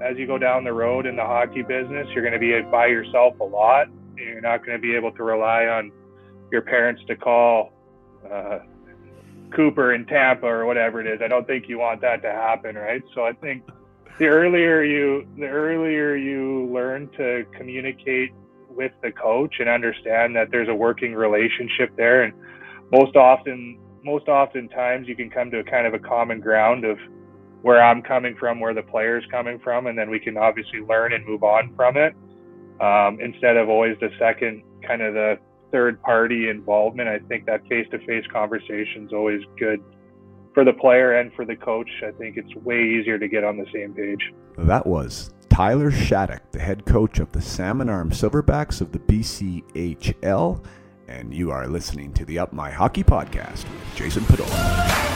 as you go down the road in the hockey business, you're going to be by yourself a lot. You're not going to be able to rely on your parents to call uh, Cooper in Tampa or whatever it is. I don't think you want that to happen, right? So I think the earlier you the earlier you learn to communicate with the coach and understand that there's a working relationship there and most often most often times you can come to a kind of a common ground of where I'm coming from, where the player's coming from, and then we can obviously learn and move on from it. Um, instead of always the second kind of the third party involvement. I think that face to face conversation is always good for the player and for the coach. I think it's way easier to get on the same page. That was Tyler Shattock, the head coach of the Salmon Arm Silverbacks of the BCHL. And you are listening to the Up My Hockey Podcast with Jason Podollan.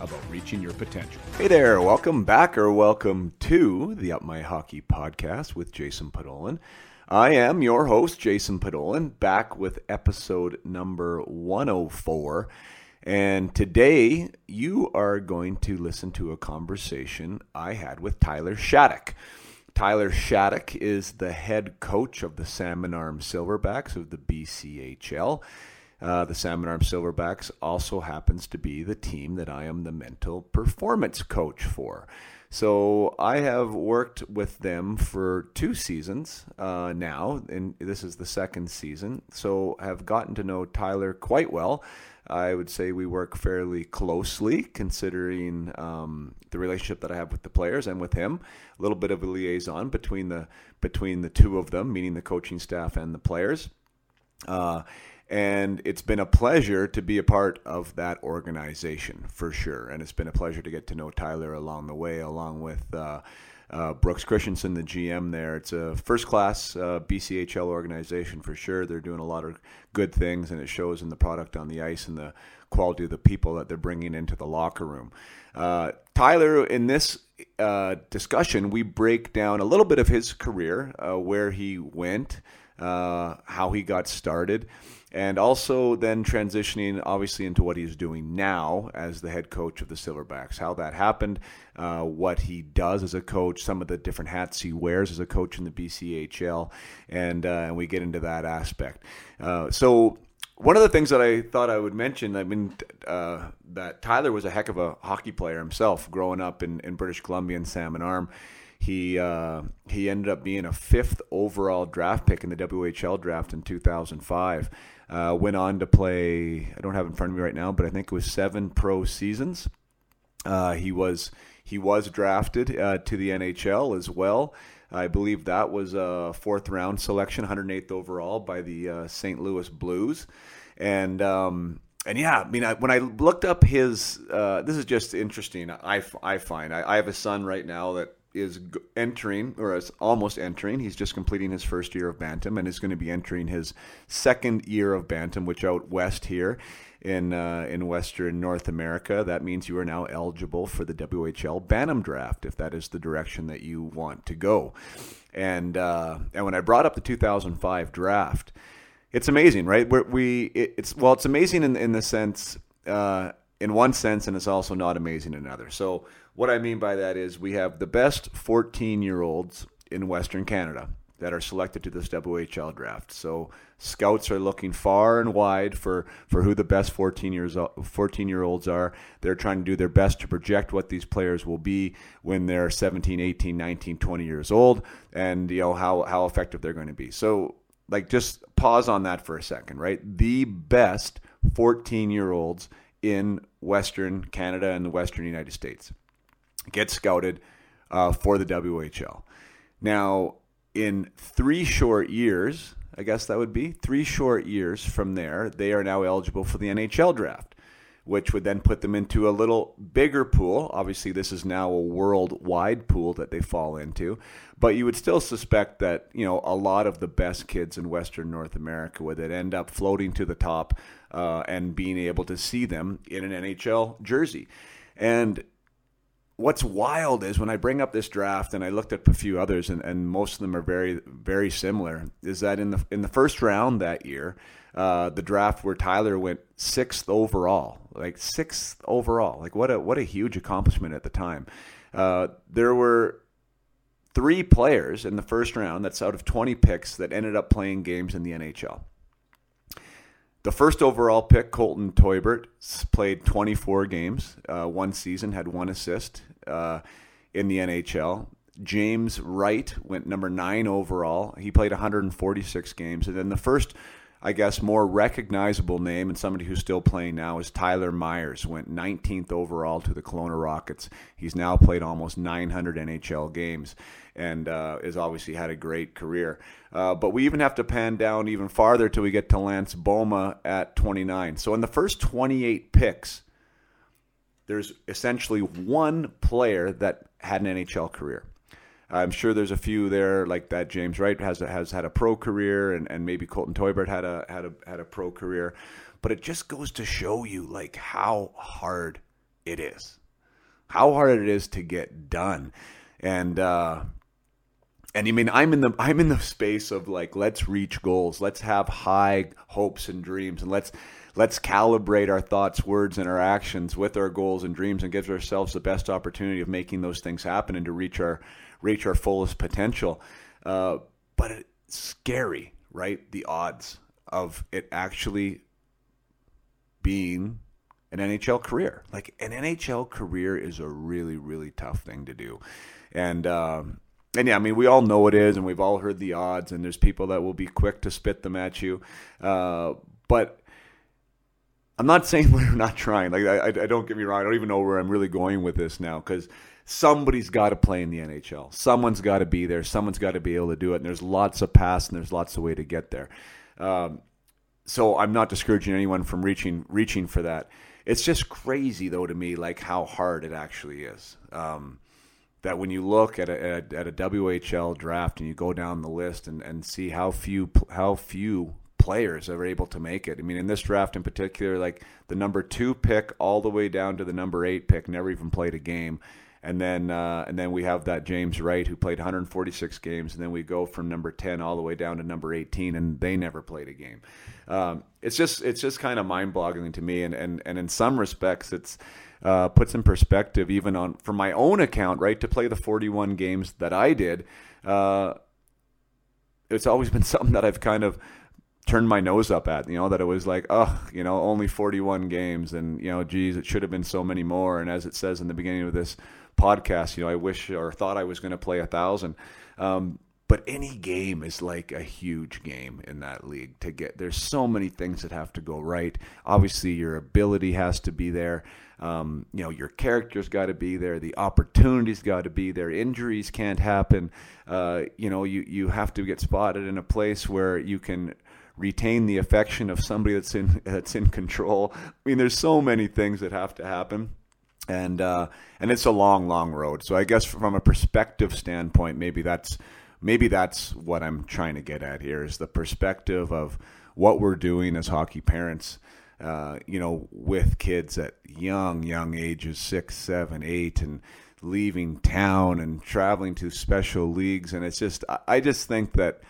about reaching your potential. Hey there, welcome back or welcome to the Up My Hockey podcast with Jason Podollan. I am your host, Jason Podollan, back with episode number 104. And today you are going to listen to a conversation I had with Tyler Shattock. Tyler Shattock is the head coach of the Salmon Arm Silverbacks of the BCHL. Uh, the Salmon Arm Silverbacks also happens to be the team that I am the mental performance coach for. So I have worked with them for two seasons uh, now, and this is the second season. So have gotten to know Tyler quite well. I would say we work fairly closely, considering um, the relationship that I have with the players and with him. A little bit of a liaison between the between the two of them, meaning the coaching staff and the players. Uh, and it's been a pleasure to be a part of that organization for sure. And it's been a pleasure to get to know Tyler along the way, along with uh, uh, Brooks Christensen, the GM there. It's a first class uh, BCHL organization for sure. They're doing a lot of good things, and it shows in the product on the ice and the quality of the people that they're bringing into the locker room. Uh, Tyler, in this uh, discussion, we break down a little bit of his career, uh, where he went, how he got started and also then transitioning obviously into what he's doing now as the head coach of the Silverbacks. How that happened, uh, what he does as a coach, some of the different hats he wears as a coach in the BCHL, and uh, and we get into that aspect. Uh, so. One of the things that I thought I would mention, I mean, uh, that Tyler was a heck of a hockey player himself, growing up in, in British Columbia and Salmon Arm. He uh, he ended up being a fifth overall draft pick in the WHL draft in 2005. Uh, went on to play. I don't have in front of me right now, but I think it was seven pro seasons. Uh, he was he was drafted uh, to the NHL as well. I believe that was a fourth round selection, 108th overall by the uh, St. Louis Blues, and um, and yeah, I mean, I, when I looked up his, uh, this is just interesting. I, I find I, I have a son right now that is entering or is almost entering. He's just completing his first year of bantam and is going to be entering his second year of bantam, which out west here in uh, in Western North America, that means you are now eligible for the WHL Bantam draft if that is the direction that you want to go. And uh, and when I brought up the 2005 draft, it's amazing, right? We're, we it, it's well, it's amazing in in the sense. Uh, in one sense, and it's also not amazing in another. So what I mean by that is we have the best 14 year olds in Western Canada that are selected to this WHL draft. So scouts are looking far and wide for, for who the best 14 years 14 year olds are. They're trying to do their best to project what these players will be when they're 17, 18, 19, 20 years old and you know how how effective they're going to be. So like just pause on that for a second, right? The best 14 year olds in Western Canada and the Western United States get scouted uh, for the WHL. Now, in three short years, I guess that would be three short years from there, they are now eligible for the NHL draft, which would then put them into a little bigger pool. Obviously, this is now a worldwide pool that they fall into, but you would still suspect that you know a lot of the best kids in Western North America would end up floating to the top uh, and being able to see them in an NHL jersey. And what's wild is when I bring up this draft and I looked at a few others and, and most of them are very very similar. Is that in the in the first round that year, uh, the draft where Tyler went sixth overall, like sixth overall, like what a what a huge accomplishment at the time. Uh, there were three players in the first round that's out of 20 picks that ended up playing games in the NHL. The first overall pick, Colton Teubert, played 24 games, uh, one season, had one assist uh, in the NHL. James Wright went number nine overall. He played 146 games. And then the first, I guess, more recognizable name and somebody who's still playing now is Tyler Myers, went 19th overall to the Kelowna Rockets. He's now played almost 900 NHL games and uh, has obviously had a great career. Uh, but we even have to pan down even farther till we get to Lance Bouma at 29. So in the first 28 picks, there's essentially one player that had an NHL career. I'm sure there's a few there like that. James Wright has has had a pro career, and, and maybe Colton Teubert had a had a had a pro career, but it just goes to show you like how hard it is, how hard it is to get done, and uh, and I mean, I'm in the I'm in the space of like let's reach goals, let's have high hopes and dreams, and let's let's calibrate our thoughts, words, and our actions with our goals and dreams, and give ourselves the best opportunity of making those things happen and to reach our reach our fullest potential. Uh, but it's scary, right? The odds of it actually being an NHL career. Like an NHL career is a really, really tough thing to do, and. Um, and yeah, I mean, we all know it is, and we've all heard the odds, and there's people that will be quick to spit them at you. Uh, but I'm not saying we're not trying. Like, I, I, don't get me wrong. I don't even know where I'm really going with this now because somebody's got to play in the NHL. Someone's got to be there. Someone's got to be able to do it. And there's lots of paths and there's lots of way to get there. Um, so I'm not discouraging anyone from reaching reaching for that. It's just crazy though to me, like how hard it actually is. Um, that when you look at a, at a WHL draft and you go down the list and, and see how few how few players that are able to make it. I mean, in this draft in particular, like the number two pick all the way down to the number eight pick never even played a game. And then, uh, and then we have that James Wright who played 146 games, and then we go from number 10 all the way down to number 18, and they never played a game. Um, it's just, it's just kind of mind-boggling to me, and and and in some respects, it's uh, puts in perspective, even on from my own account, right, to play the 41 games that I did. Uh, it's always been something that I've kind of turned my nose up at, you know, that it was like, oh, you know, only 41 games and, you know, geez, it should have been so many more. And as it says in the beginning of this podcast, you know, I wish or thought I was going to play a thousand. Um, but any game is like a huge game in that league to get. There's so many things that have to go right. Obviously, your ability has to be there. Um, you know, your character's got to be there. The opportunities got to be there. Injuries can't happen. Uh, you know, you you have to get spotted in a place where you can retain the affection of somebody that's in that's in control. I mean, there's so many things that have to happen, and uh, and it's a long, long road. So I guess from a perspective standpoint, maybe that's maybe that's what I'm trying to get at here is the perspective of what we're doing as hockey parents uh, you know, with kids at young, young ages, six, seven, eight, and leaving town and traveling to special leagues. And it's just, I just think that,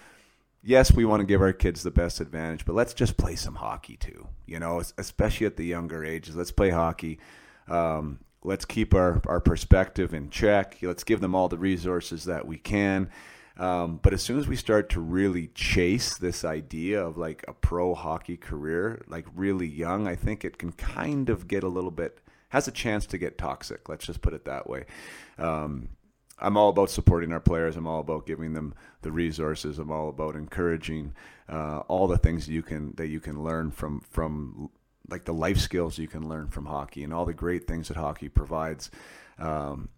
yes, we want to give our kids the best advantage, but let's just play some hockey too, you know, especially at the younger ages. Let's play hockey. Um, let's keep our, our perspective in check. Let's give them all the resources that we can. Um, but as soon as we start to really chase this idea of like a pro hockey career, like really young, I think it can kind of get a little bit, has a chance to get toxic. Let's just put it that way. Um, I'm all about supporting our players. I'm all about giving them the resources. I'm all about encouraging uh, all the things you can that you can learn from from like the life skills you can learn from hockey and all the great things that hockey provides. Um,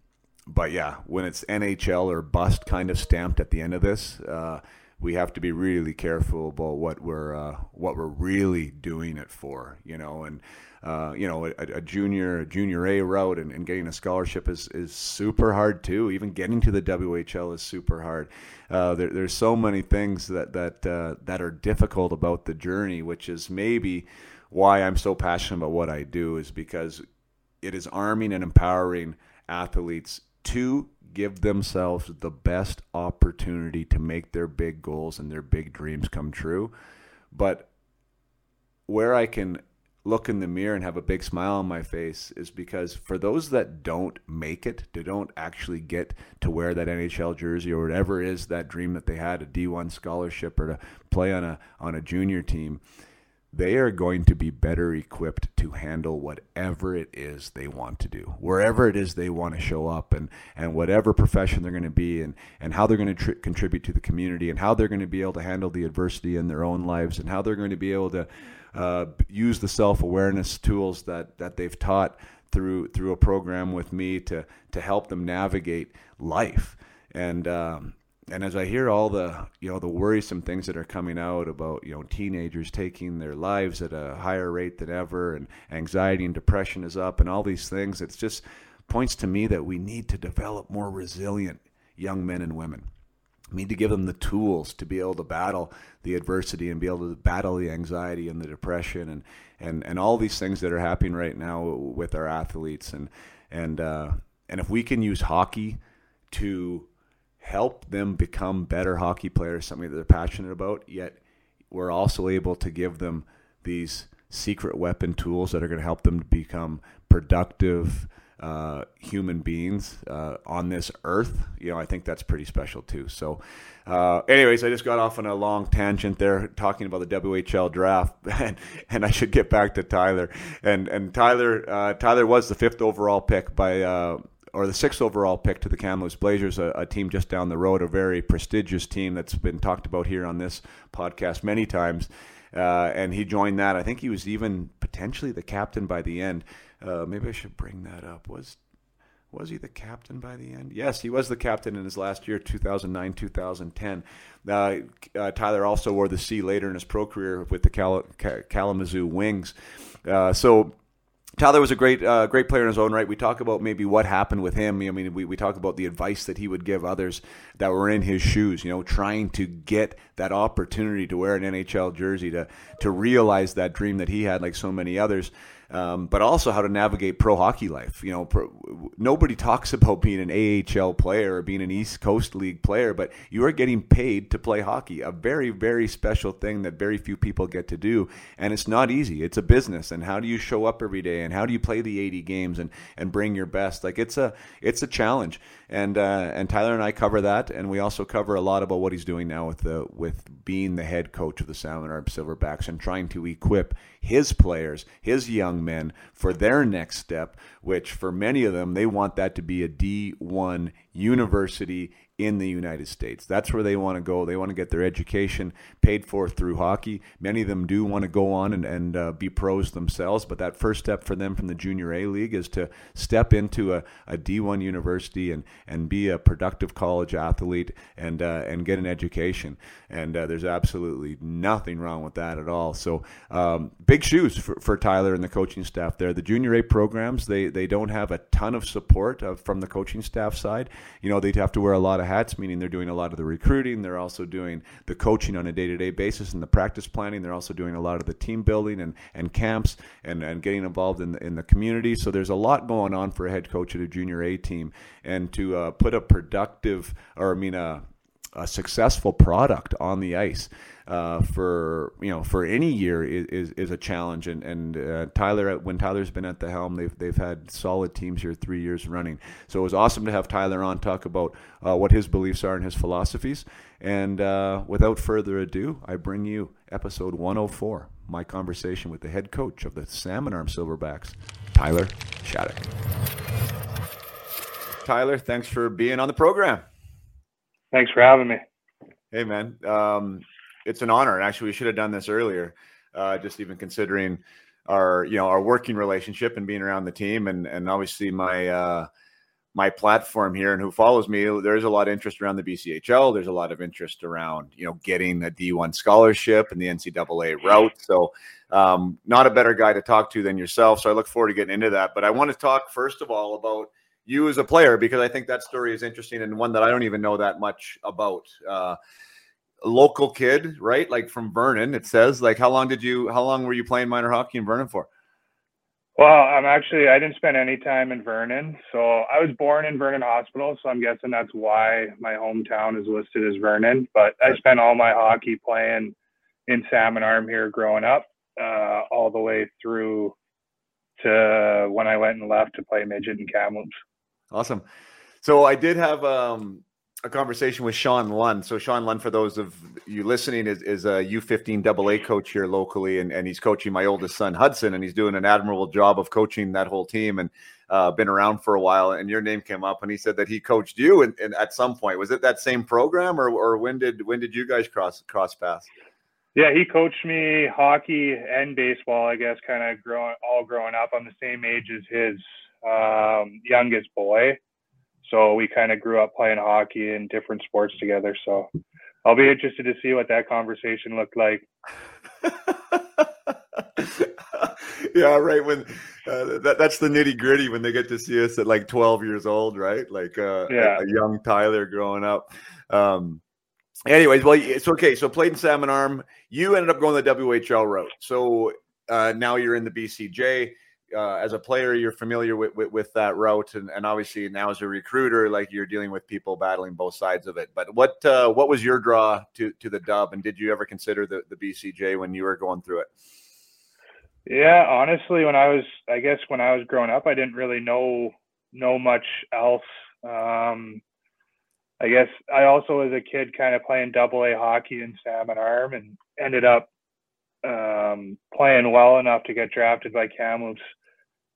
but yeah, when it's NHL or bust kind of stamped at the end of this, uh, we have to be really careful about what we're uh, what we're really doing it for, you know. And uh, you know, a, a, junior, a junior A route and, and, getting a scholarship is, is super hard too. Even getting to the WHL is super hard. Uh, there, there's so many things that that uh, that are difficult about the journey, which is maybe why I'm so passionate about what I do. Is because it is arming and empowering athletes to give themselves the best opportunity to make their big goals and their big dreams come true. But where I can look in the mirror and have a big smile on my face is because for those that don't make it, they don't actually get to wear that NHL jersey or whatever it is that dream that they had, a D1 scholarship or to play on a on a junior team, they are going to be better equipped to handle whatever it is they want to do, wherever it is they want to show up, and, and whatever profession they're going to be, and, and how they're going to tr- contribute to the community, and how they're going to be able to handle the adversity in their own lives, and how they're going to be able to uh, use the self awareness tools that, that they've taught through through a program with me to to help them navigate life. And um, and as I hear all the you know the worrisome things that are coming out about you know teenagers taking their lives at a higher rate than ever, and anxiety and depression is up, and all these things, it's just points to me that we need to develop more resilient young men and women. Need to give them the tools to be able to battle the adversity and be able to battle the anxiety and the depression and and and all these things that are happening right now with our athletes. And and uh, and if we can use hockey to help them become better hockey players, something that they're passionate about, yet we're also able to give them these secret weapon tools that are going to help them to become productive uh, human beings uh, on this earth. You know, I think that's pretty special too. So, uh, anyways, I just got off on a long tangent there talking about the WHL draft, and, and I should get back to Tyler. And and Tyler uh, Tyler was the fifth overall pick by uh, or the sixth overall pick to the Kamloops Blazers, a, a, team just down the road, a very prestigious team that's been talked about here on this podcast many times. Uh, and he joined that. I think he was even potentially the captain by the end. Uh, maybe I should bring that up. Was was he the captain by the end? Yes, he was the captain in his last year, 2009 2010. Uh, uh, Tyler also wore the C later in his pro career with the Kalamazoo Wings. Uh, so Tyler was a great, uh, great player in his own right. We talk about maybe what happened with him. I mean, we, we talk about the advice that he would give others that were in his shoes. You know, trying to get that opportunity to wear an NHL jersey to to realize that dream that he had, like so many others um, but also how to navigate pro hockey life. You know, pro, nobody talks about being an AHL player or being an East Coast League player, but you are getting paid to play hockey, a very, very special thing that very few people get to do. And it's not easy. It's a business. And how do you show up every day? And how do you play the 80 games and, and bring your best? Like it's a, it's a challenge. And, uh, and Tyler and I cover that. And we also cover a lot about what he's doing now with the, with being the head coach of the Salmon Arm Silverbacks and trying to equip his players, his young men for their next step, which for many of them, they want that to be a D1 university in the United States. That's where they want to go. They want to get their education paid for through hockey. Many of them do want to go on and, and uh, be pros themselves, but that first step for them from the Junior A League is to step into a a D1 university and, and be a productive college athlete and, uh, and get an education. And uh, there's absolutely nothing wrong with that at all. So, um, big shoes for, for Tyler and the coaching staff there. The Junior A programs, they, they don't have a ton of support uh, from the coaching staff side. You know, they'd have to wear a lot of hats, meaning they're doing a lot of the recruiting. They're also doing the coaching on a day to day basis and the practice planning. They're also doing a lot of the team building and, and camps and, and getting involved in the, in the community. So there's a lot going on for a head coach at a junior A team. And to uh, put a productive, or I mean, a, a successful product on the ice uh, for you know for any year is, is, is a challenge. And and uh, Tyler, when Tyler's been at the helm, they've they've had solid teams here three years running. So it was awesome to have Tyler on talk about uh, what his beliefs are and his philosophies. And uh, without further ado, I bring you episode 104, my conversation with the head coach of the Salmon Arm Silverbacks, Tyler Shattock. Tyler, thanks for being on the program. Thanks for having me. Hey, man. Um, it's an honor. Actually, we should have done this earlier. Uh, just even considering our, you know, our working relationship and being around the team, and and obviously my uh, my platform here and who follows me, there's a lot of interest around the BCHL. There's a lot of interest around, you know, getting a D1 scholarship and the NCAA route. So, um, not a better guy to talk to than yourself. So I look forward to getting into that. But I want to talk first of all about you as a player because I think that story is interesting and one that I don't even know that much about. Uh, local kid, right? Like from Vernon, it says. Like, how long did you? How long were you playing minor hockey in Vernon for? Well, I'm actually I didn't spend any time in Vernon, so I was born in Vernon Hospital, so I'm guessing that's why my hometown is listed as Vernon. But I spent all my hockey playing in Salmon Arm here growing up, uh, all the way through to when I went and left to play midget in Kamloops. Awesome. So I did have um, a conversation with Sean Lund. So Sean Lund, for those of you listening, is, is a U15 AA coach here locally, and, and he's coaching my oldest son Hudson, and he's doing an admirable job of coaching that whole team, and uh, been around for a while. And your name came up, and he said that he coached you, and, and at some point, was it that same program, or, or when did when did you guys cross cross paths? Yeah, he coached me hockey and baseball. I guess kind of growing all growing up. I'm the same age as his um, youngest boy so we kind of grew up playing hockey and different sports together. So I'll be interested to see what that conversation looked like. yeah, right. When uh, that, that's the nitty gritty when they get to see us at like 12 years old, right? Like uh, yeah. a, a young Tyler growing up. Um, anyways, well, it's okay. So played in Salmon Arm. You ended up going the WHL route. So uh, now you're in the BCJ uh, as a player, you're familiar with, with, with that route, and, and obviously now as a recruiter, like you're dealing with people battling both sides of it. But what uh, what was your draw to to the dub, and did you ever consider the the BCJ when you were going through it? Yeah, honestly, when I was, I guess when I was growing up, I didn't really know know much else. Um, I guess I also, as a kid, kind of playing double A hockey in Salmon Arm, and ended up um, playing well enough to get drafted by Kamloops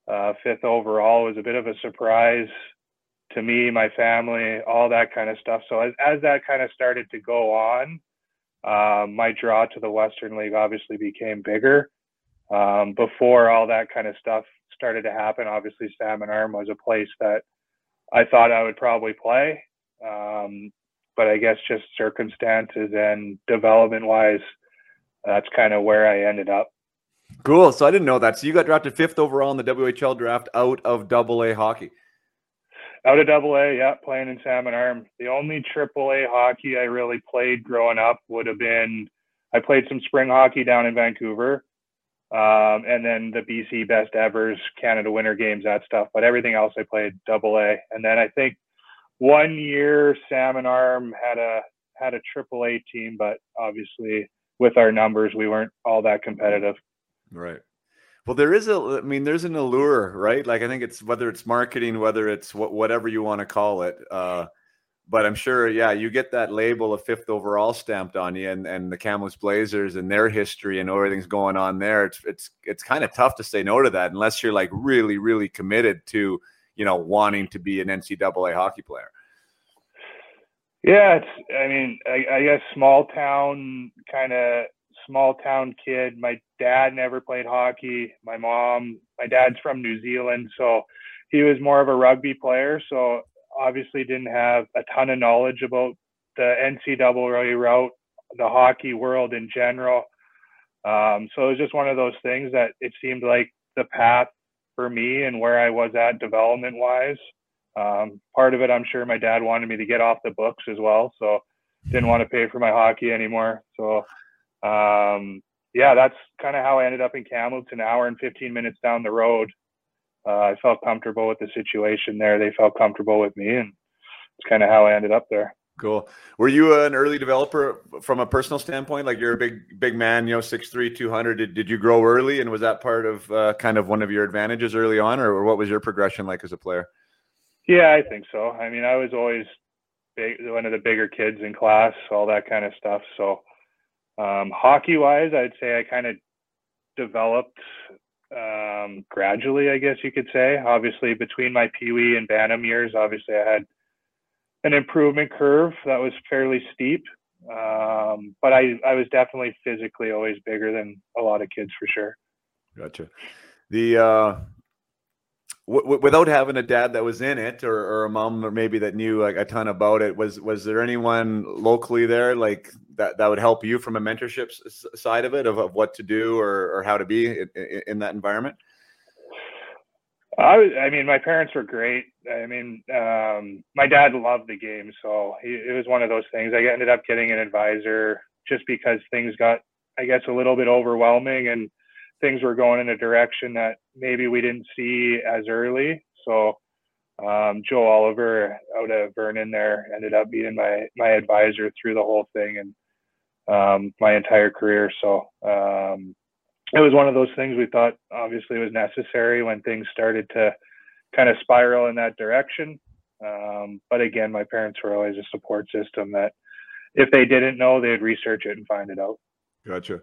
uh, fifth overall was a bit of a surprise to me, my family, all that kind of stuff. So as, as that kind of started to go on, um, my draw to the Western League obviously became bigger. Um, before all that kind of stuff started to happen, obviously Salmon Arm was a place that I thought I would probably play. Um, but I guess just circumstances and development wise, that's kind of where I ended up. Cool. So I didn't know that. So you got drafted fifth overall in the WHL draft out of Double A hockey. Out of Double A, yeah, playing in Salmon Arm. The only Triple A hockey I really played growing up would have been I played some spring hockey down in Vancouver, um, and then the BC Best Evers, Canada Winter Games, that stuff. But everything else I played Double A, and then I think one year Salmon Arm had a had a Triple A team, but obviously with our numbers, we weren't all that competitive. Right. Well, there is a, I mean, there's an allure, right? Like I think it's whether it's marketing, whether it's what, whatever you want to call it. Uh, but I'm sure, yeah, you get that label of fifth overall stamped on you, and, and the Kamloops Blazers and their history and everything's going on there. It's it's it's kind of tough to say no to that unless you're like really really committed to you know wanting to be an NCAA hockey player. Yeah, it's. I mean, I, I guess small town kind of small town kid. My dad never played hockey. My mom, my dad's from New Zealand, so he was more of a rugby player. So obviously didn't have a ton of knowledge about the NCAA route, the hockey world in general. Um, so it was just one of those things that it seemed like the path for me and where I was at development wise. Um, part of it, I'm sure my dad wanted me to get off the books as well. So didn't want to pay for my hockey anymore. So um, yeah, that's kind of how I ended up in Kamloops, an hour and 15 minutes down the road. Uh, I felt comfortable with the situation there. They felt comfortable with me, and it's kind of how I ended up there. Cool. Were you an early developer from a personal standpoint? Like you're a big, big man, you know, 6'3", 200. Did, did you grow early? And was that part of uh, kind of one of your advantages early on? Or what was your progression like as a player? Yeah, I think so. I mean, I was always big, one of the bigger kids in class, all that kind of stuff. So um, hockey wise, I'd say I kind of developed um, gradually, I guess you could say. Obviously, between my Pee Wee and Bantam years, obviously I had an improvement curve that was fairly steep. Um, but I, I was definitely physically always bigger than a lot of kids for sure. Gotcha. The uh, w- without having a dad that was in it or, or a mom or maybe that knew like, a ton about it was was there anyone locally there like that that would help you from a mentorship side of it of, of what to do or, or how to be in, in that environment I, I mean, my parents were great. I mean, um, my dad loved the game, so he, it was one of those things. I ended up getting an advisor just because things got, I guess, a little bit overwhelming and things were going in a direction that maybe we didn't see as early. So um, Joe Oliver out of Vernon there ended up being my my advisor through the whole thing and um, my entire career. So um, it was one of those things we thought obviously was necessary when things started to kind of spiral in that direction. Um, but again, my parents were always a support system that if they didn't know, they'd research it and find it out. Gotcha.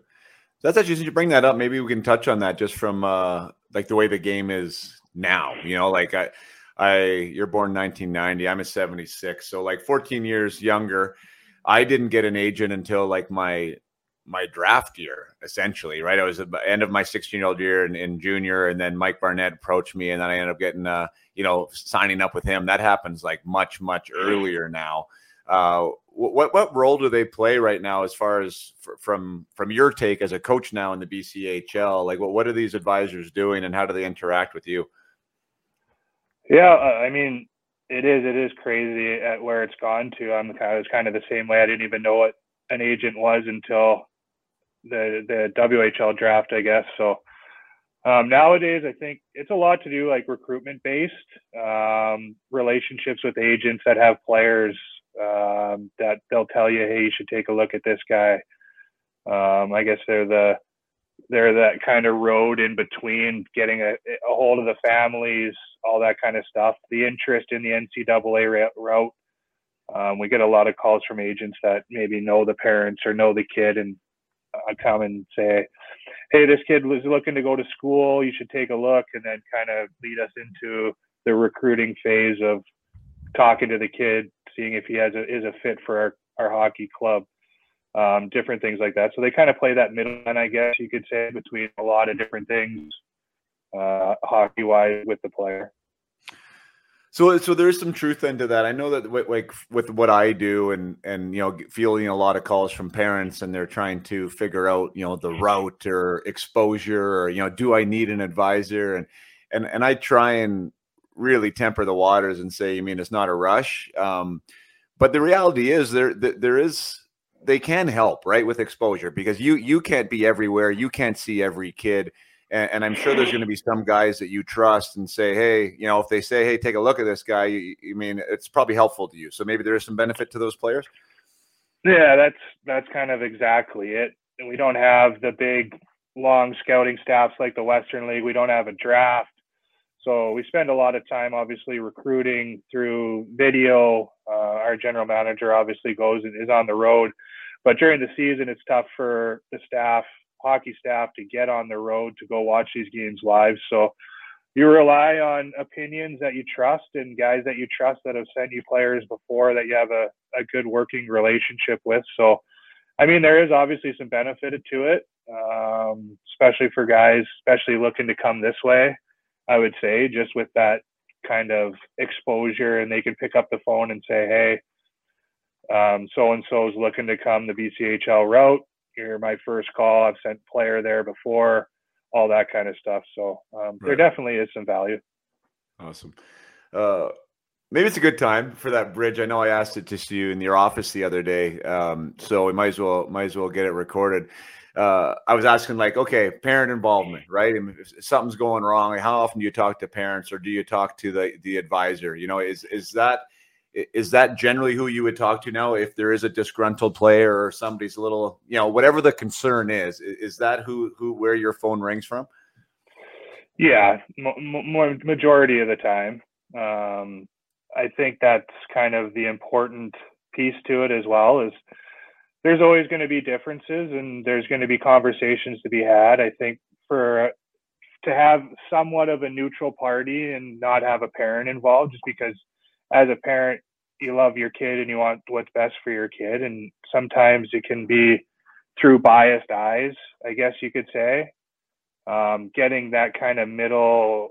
That's actually since you bring that up, maybe we can touch on that just from uh, like the way the game is now. You know, like I, I you're born 1990. I'm a 76, so like 14 years younger. I didn't get an agent until like my my draft year, essentially. Right, I was at the end of my 16 year old year in, in, junior, and then Mike Barnett approached me, and then I ended up getting uh, you know signing up with him. That happens like much much earlier now. Uh, what what role do they play right now as far as from from your take as a coach now in the BCHL? Like, what what are these advisors doing, and how do they interact with you? Yeah, uh, I mean, it is it is crazy at where it's gone to. I'm kind of, kind of the same way. I didn't even know what an agent was until the the WHL draft, I guess. So um, nowadays, I think it's a lot to do like recruitment based um, relationships with agents that have players um, that they'll tell you, hey, you should take a look at this guy. Um, I guess they're the they're that kind of road in between getting a, a hold of the families, all that kind of stuff. The interest in the NCAA route. Um, we get a lot of calls from agents that maybe know the parents or know the kid and uh, come and say, "Hey, this kid was looking to go to school. You should take a look," and then kind of lead us into the recruiting phase of talking to the kid, seeing if he has a, is a fit for our, our hockey club, um, different things like that. So they kind of play that middleman, I guess you could say, between a lot of different things, uh, hockey wise, with the player. So, so there's some truth into that. I know that, like with what I do, and and you know, fielding a lot of calls from parents, and they're trying to figure out, you know, the route or exposure, or you know, do I need an advisor? And and and I try and really temper the waters and say, I mean, it's not a rush. Um, but the reality is there, there is, they can help right with exposure because you, you can't be everywhere. You can't see every kid. And, and I'm sure there's going to be some guys that you trust and say, Hey, you know, if they say, Hey, take a look at this guy, you, you mean, it's probably helpful to you. So maybe there is some benefit to those players. Yeah, that's, that's kind of exactly it. We don't have the big long scouting staffs like the Western League. We don't have a draft so we spend a lot of time, obviously, recruiting through video. Uh, our general manager obviously goes and is on the road, but during the season, it's tough for the staff, hockey staff, to get on the road to go watch these games live. So you rely on opinions that you trust and guys that you trust that have sent you players before that you have a, a good working relationship with. So, I mean, there is obviously some benefit to it, um, especially for guys, especially looking to come this way. I would say, just with that kind of exposure, and they can pick up the phone and say, "Hey, so and so is looking to come the BCHL route. You're my first call. I've sent player there before, all that kind of stuff. So um, right. there definitely is some value. Awesome. Uh, maybe it's a good time for that bridge. I know I asked it to see you in your office the other day, um, so we might as well might as well get it recorded uh, I was asking like, okay, parent involvement, right? If something's going wrong, how often do you talk to parents or do you talk to the the advisor? You know, is is that is that generally who you would talk to now if there is a disgruntled player or somebody's a little, you know, whatever the concern is, is that who who where your phone rings from? Yeah, more majority of the time. Um, I think that's kind of the important piece to it as well is there's always going to be differences and there's going to be conversations to be had. I think for to have somewhat of a neutral party and not have a parent involved, just because as a parent you love your kid and you want what's best for your kid, and sometimes it can be through biased eyes, I guess you could say. Um, getting that kind of middle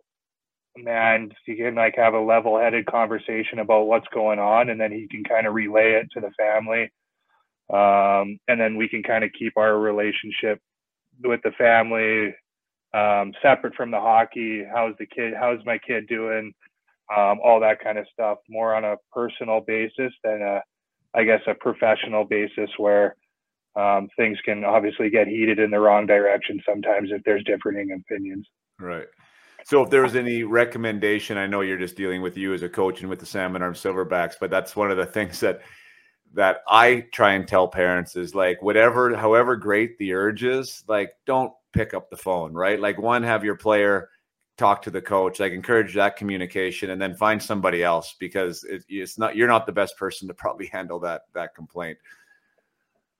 and you can like have a level-headed conversation about what's going on, and then he can kind of relay it to the family, um, and then we can kind of keep our relationship with the family um, separate from the hockey. How's the kid? How's my kid doing? Um, all that kind of stuff, more on a personal basis than a, I guess, a professional basis where um, things can obviously get heated in the wrong direction sometimes if there's differing opinions. Right. So if there was any recommendation, I know you're just dealing with you as a coach and with the Salmon Arm Silverbacks, but that's one of the things that that I try and tell parents is like whatever, however great the urge is, like don't pick up the phone, right? Like one, have your player talk to the coach, like encourage that communication, and then find somebody else because it, it's not you're not the best person to probably handle that that complaint.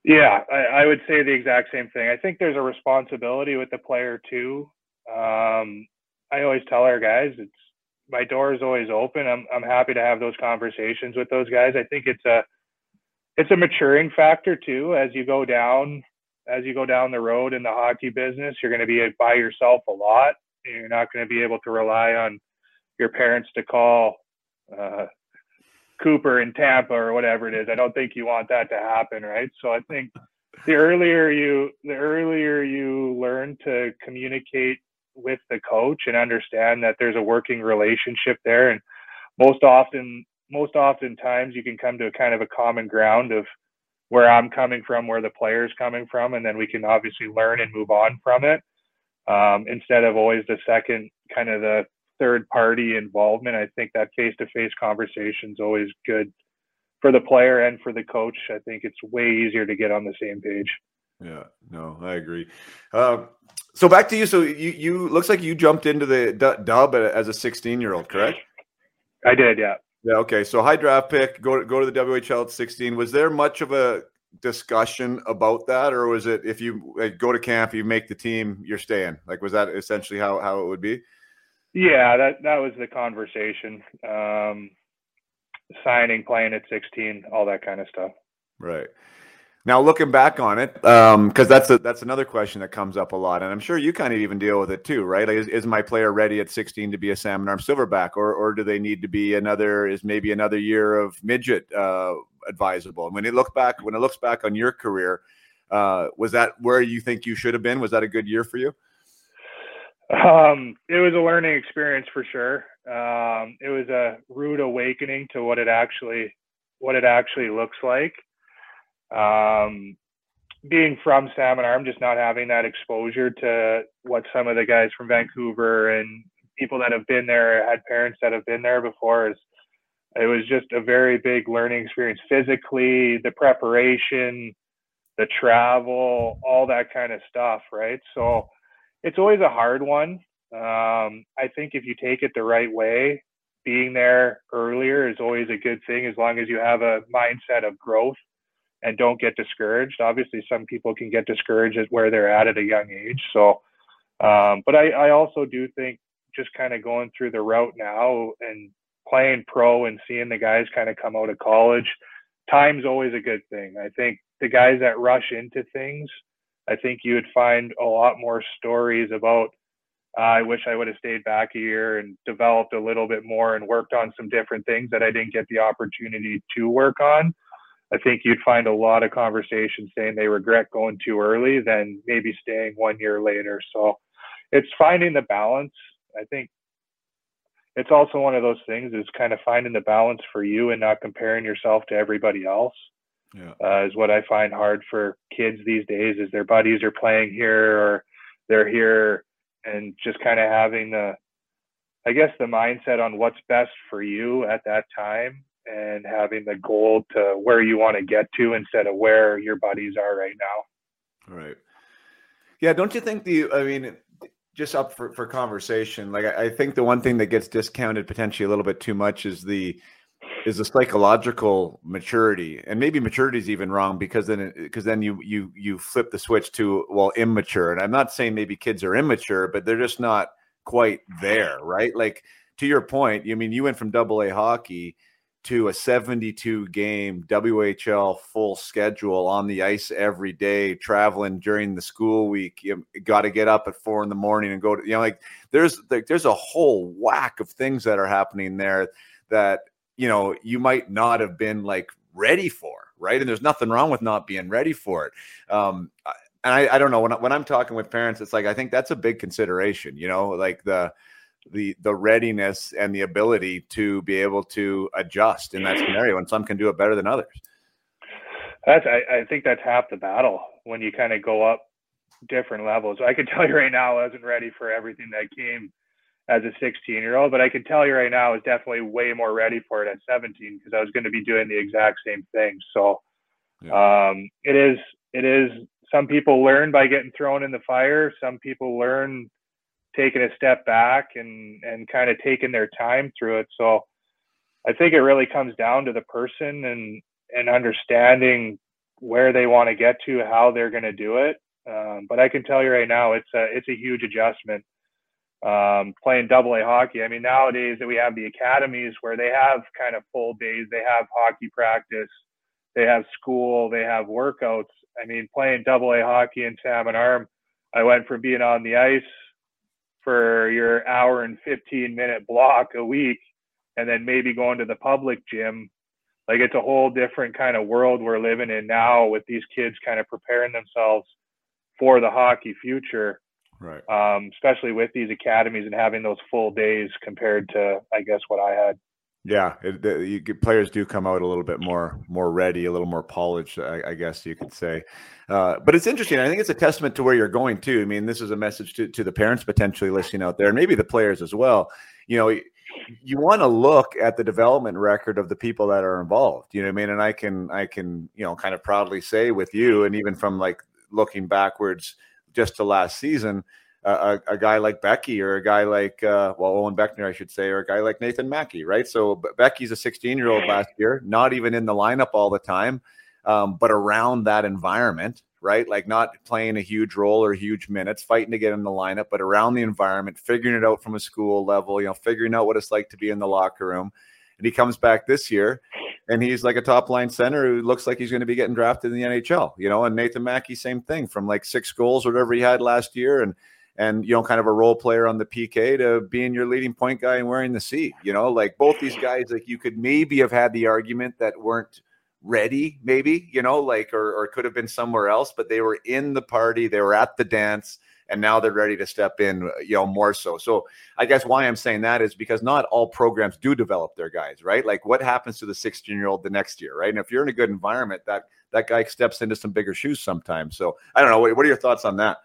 Yeah, I, I would say the exact same thing. I think there's a responsibility with the player too. Um, I always tell our guys it's my door is always open. I'm I'm happy to have those conversations with those guys. I think it's a it's a maturing factor too as you go down as you go down the road in the hockey business. You're going to be by yourself a lot. You're not going to be able to rely on your parents to call uh, Cooper in Tampa or whatever it is. I don't think you want that to happen, right? So I think the earlier you the earlier you learn to communicate with the coach and understand that there's a working relationship there and most often most oftentimes you can come to a kind of a common ground of where I'm coming from, where the player's coming from, and then we can obviously learn and move on from it. Um, instead of always the second kind of the third party involvement. I think that face to face conversation is always good for the player and for the coach. I think it's way easier to get on the same page. Yeah, no, I agree. Uh, so back to you. So you, you looks like you jumped into the dub as a 16 year old, correct? I did, yeah. Yeah. Okay. So high draft pick. Go to, go to the WHL at 16. Was there much of a discussion about that, or was it if you like, go to camp, you make the team, you're staying? Like, was that essentially how how it would be? Yeah, that that was the conversation. Um, signing, playing at 16, all that kind of stuff. Right. Now, looking back on it, because um, that's a, that's another question that comes up a lot, and I'm sure you kind of even deal with it too, right? Like, is, is my player ready at 16 to be a salmon arm silverback, or or do they need to be another? Is maybe another year of midget uh, advisable? And when you look back, when it looks back on your career, uh, was that where you think you should have been? Was that a good year for you? Um, it was a learning experience for sure. Um, it was a rude awakening to what it actually what it actually looks like. Um, being from Salmon Arm, just not having that exposure to what some of the guys from Vancouver and people that have been there had parents that have been there before is it was just a very big learning experience physically, the preparation, the travel, all that kind of stuff, right? So it's always a hard one. Um, I think if you take it the right way, being there earlier is always a good thing as long as you have a mindset of growth and don't get discouraged. Obviously, some people can get discouraged at where they're at at a young age. So, um, but I, I also do think just kind of going through the route now and playing pro and seeing the guys kind of come out of college, time's always a good thing. I think the guys that rush into things, I think you would find a lot more stories about. Uh, I wish I would have stayed back a year and developed a little bit more and worked on some different things that I didn't get the opportunity to work on. I think you'd find a lot of conversations saying they regret going too early than maybe staying one year later. So it's finding the balance. I think it's also one of those things is kind of finding the balance for you and not comparing yourself to everybody else. Yeah. Uh, is what I find hard for kids these days is their buddies are playing here or they're here and just kind of having the I guess the mindset on what's best for you at that time and having the goal to where you want to get to instead of where your buddies are right now. Right. Yeah. Don't you think the, I mean, just up for, for conversation, like I, I think the one thing that gets discounted potentially a little bit too much is the, is the psychological maturity and maybe maturity is even wrong because then because then you you you flip the switch to well immature and i'm not saying maybe kids are immature but they're just not quite there right like to your point i mean you went from double a hockey to a 72 game WHL full schedule on the ice every day, traveling during the school week. You got to get up at four in the morning and go to, you know, like there's, like, there's a whole whack of things that are happening there that, you know, you might not have been like ready for. Right. And there's nothing wrong with not being ready for it. Um, and I, I don't know when, when I'm talking with parents, it's like, I think that's a big consideration, you know, like the, the the readiness and the ability to be able to adjust in that scenario and some can do it better than others. That's i, I think that's half the battle when you kind of go up different levels. I can tell you right now i wasn't ready for everything that came as a 16 year old but i can tell you right now i was definitely way more ready for it at 17 because i was going to be doing the exact same thing. So yeah. um, it is it is some people learn by getting thrown in the fire some people learn taking a step back and and kind of taking their time through it. So I think it really comes down to the person and and understanding where they want to get to, how they're going to do it. Um, but I can tell you right now, it's a it's a huge adjustment. Um, playing double A hockey. I mean, nowadays that we have the academies where they have kind of full days, they have hockey practice, they have school, they have workouts. I mean, playing double A hockey in Salmon Arm, I went from being on the ice for your hour and 15 minute block a week and then maybe going to the public gym. Like it's a whole different kind of world we're living in now with these kids kind of preparing themselves for the hockey future. Right. Um, especially with these academies and having those full days compared to i guess what i had yeah, it, players do come out a little bit more more ready, a little more polished, I, I guess you could say. Uh, but it's interesting. I think it's a testament to where you're going too. I mean, this is a message to, to the parents potentially listening out there, and maybe the players as well. You know, you want to look at the development record of the people that are involved. You know what I mean? And I can I can you know kind of proudly say with you, and even from like looking backwards just to last season a, a, guy like Becky or a guy like uh, well Owen Beckner, I should say, or a guy like Nathan Mackey, right? So Becky's a 16 year old last year, not even in the lineup all the time, um, but around that environment, right? Like not playing a huge role or huge minutes, fighting to get in the lineup, but around the environment, figuring it out from a school level, you know, figuring out what it's like to be in the locker room. And he comes back this year and he's like a top line center who looks like he's going to be getting drafted in the NHL, you know, and Nathan Mackey, same thing from like six goals, or whatever he had last year. And and you know, kind of a role player on the PK to being your leading point guy and wearing the C. You know, like both these guys, like you could maybe have had the argument that weren't ready, maybe, you know, like or, or could have been somewhere else, but they were in the party, they were at the dance, and now they're ready to step in, you know, more so. So I guess why I'm saying that is because not all programs do develop their guys, right? Like what happens to the 16 year old the next year, right? And if you're in a good environment, that that guy steps into some bigger shoes sometimes. So I don't know. What, what are your thoughts on that?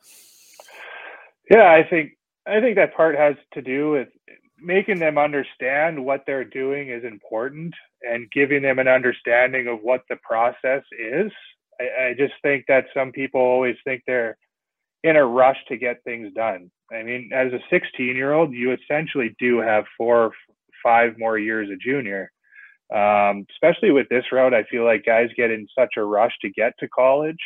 Yeah, I think I think that part has to do with making them understand what they're doing is important and giving them an understanding of what the process is. I, I just think that some people always think they're in a rush to get things done. I mean, as a 16 year old, you essentially do have four, or five more years of junior. Um, especially with this route, I feel like guys get in such a rush to get to college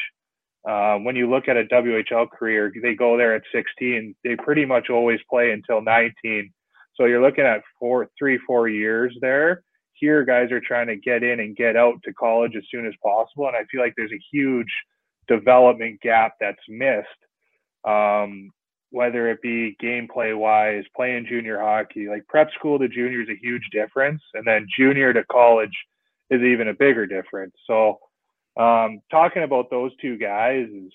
uh, when you look at a WHL career, they go there at 16. They pretty much always play until 19. So you're looking at four, three, four years there. Here, guys are trying to get in and get out to college as soon as possible. And I feel like there's a huge development gap that's missed, um, whether it be gameplay wise, playing junior hockey. Like prep school to junior is a huge difference. And then junior to college is even a bigger difference. So, um, talking about those two guys is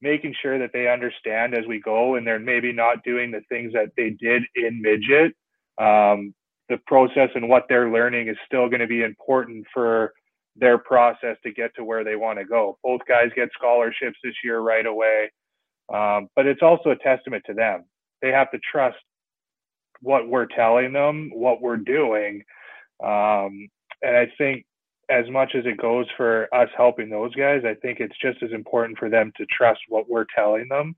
making sure that they understand as we go and they're maybe not doing the things that they did in midget. Um, the process and what they're learning is still going to be important for their process to get to where they want to go. Both guys get scholarships this year right away. Um, but it's also a testament to them. They have to trust what we're telling them, what we're doing. Um, and I think as much as it goes for us helping those guys, I think it's just as important for them to trust what we're telling them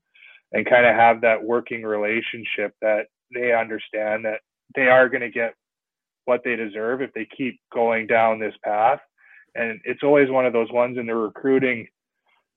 and kind of have that working relationship that they understand that they are going to get what they deserve if they keep going down this path. And it's always one of those ones in the recruiting.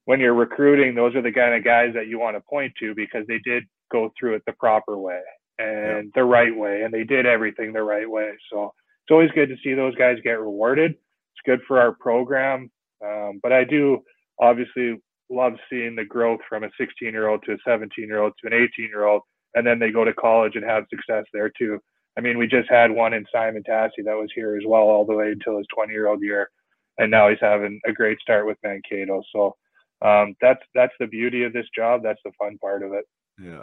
When you're recruiting, those are the kind of guys that you want to point to because they did go through it the proper way and yeah. the right way, and they did everything the right way. So it's always good to see those guys get rewarded. It's good for our program. Um, but I do obviously love seeing the growth from a 16 year old to a 17 year old to an 18 year old, and then they go to college and have success there too. I mean, we just had one in Simon Tassy that was here as well, all the way until his 20 year old year, and now he's having a great start with Mankato. So um, that's that's the beauty of this job. That's the fun part of it. Yeah.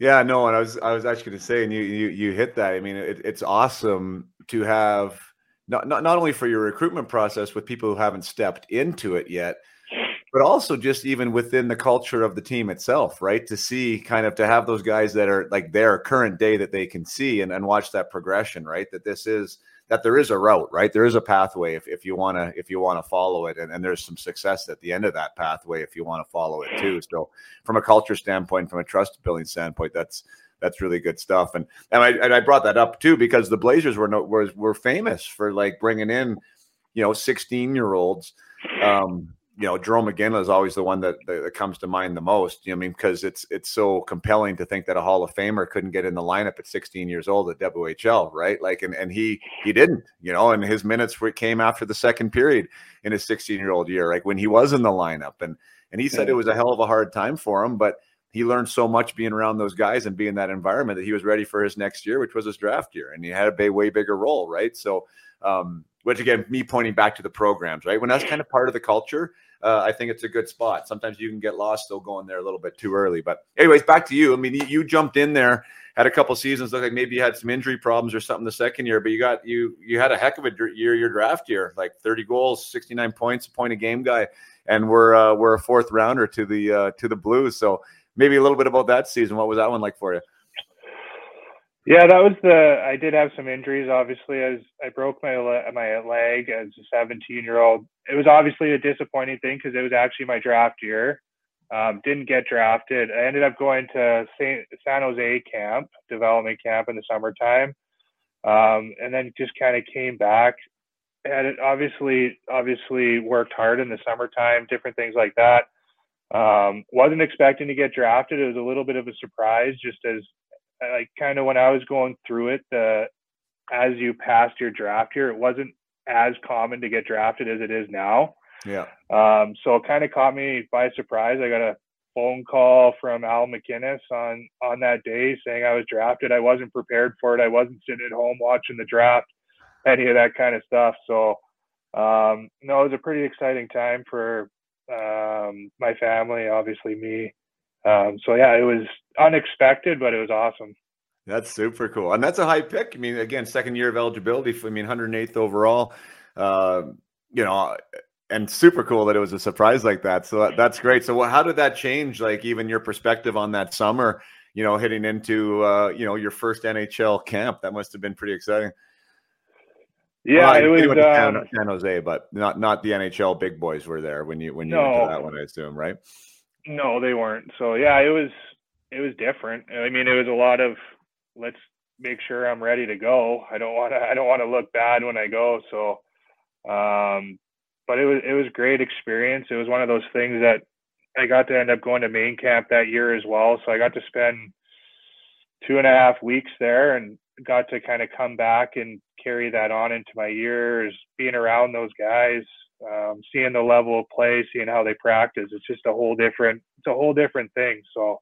Yeah, no, and I was I was actually going to say, and you you you hit that. I mean, it, it's awesome to have not, not not only for your recruitment process with people who haven't stepped into it yet, but also just even within the culture of the team itself, right? To see kind of to have those guys that are like their current day that they can see and, and watch that progression, right? That this is that there is a route, right? There is a pathway if, if you want to if you want to follow it, and, and there's some success at the end of that pathway if you want to follow it too. So, from a culture standpoint, from a trust building standpoint, that's that's really good stuff. And and I and I brought that up too because the Blazers were no, were were famous for like bringing in, you know, 16 year olds. Um, you know, Jarome Iginla is always the one that, that comes to mind the most. You know, I mean, because it's it's so compelling to think that a Hall of Famer couldn't get in the lineup at 16 years old at WHL, right? Like, and and he he didn't, you know, and his minutes came after the second period in his 16 year old year, like when he was in the lineup, and and he said it was a hell of a hard time for him, but he learned so much being around those guys and being in that environment that he was ready for his next year, which was his draft year, and he had a way bigger role, right? So, um, which again, me pointing back to the programs, right? When that's kind of part of the culture uh, I think it's a good spot. Sometimes you can get lost still going there a little bit too early. But anyways, back to you. I mean, you, jumped in there, had a couple seasons. Looked like maybe you had some injury problems or something the second year, but you got you you had a heck of a year your draft year, like 30 goals, 69 points, a point a game guy, and we're uh, we're a fourth rounder to the uh, to the Blues. So maybe a little bit about that season. What was that one like for you? Yeah, that was the. I did have some injuries. Obviously, as I broke my my leg as a 17 year old. It was obviously a disappointing thing because it was actually my draft year. Um, didn't get drafted. I ended up going to Saint, San Jose camp, development camp in the summertime, um, and then just kind of came back. And it obviously, obviously worked hard in the summertime, different things like that. Um, wasn't expecting to get drafted. It was a little bit of a surprise, just as like kind of when I was going through it, the as you passed your draft year, it wasn't as common to get drafted as it is now. Yeah. Um, so it kind of caught me by surprise. I got a phone call from Al MacInnis on on that day saying I was drafted. I wasn't prepared for it. I wasn't sitting at home watching the draft, any of that kind of stuff. So um, no, it was a pretty exciting time for um, my family, obviously me. Um, so yeah, it was unexpected, but it was awesome. That's super cool, and that's a high pick. I mean, again, second year of eligibility. I mean, 108th overall. Uh, you know, and super cool that it was a surprise like that. So that, that's great. So how did that change, like even your perspective on that summer? You know, hitting into uh, you know your first NHL camp. That must have been pretty exciting. Yeah, well, it was um, San Jose, but not not the NHL big boys were there when you when you no. went to that one. I assume, right? No, they weren't. So yeah, it was it was different. I mean, it was a lot of let's make sure I'm ready to go. I don't want to I don't want to look bad when I go. So, um, but it was it was great experience. It was one of those things that I got to end up going to main camp that year as well. So I got to spend two and a half weeks there and got to kind of come back and carry that on into my years being around those guys um, seeing the level of play, seeing how they practice. It's just a whole different, it's a whole different thing. So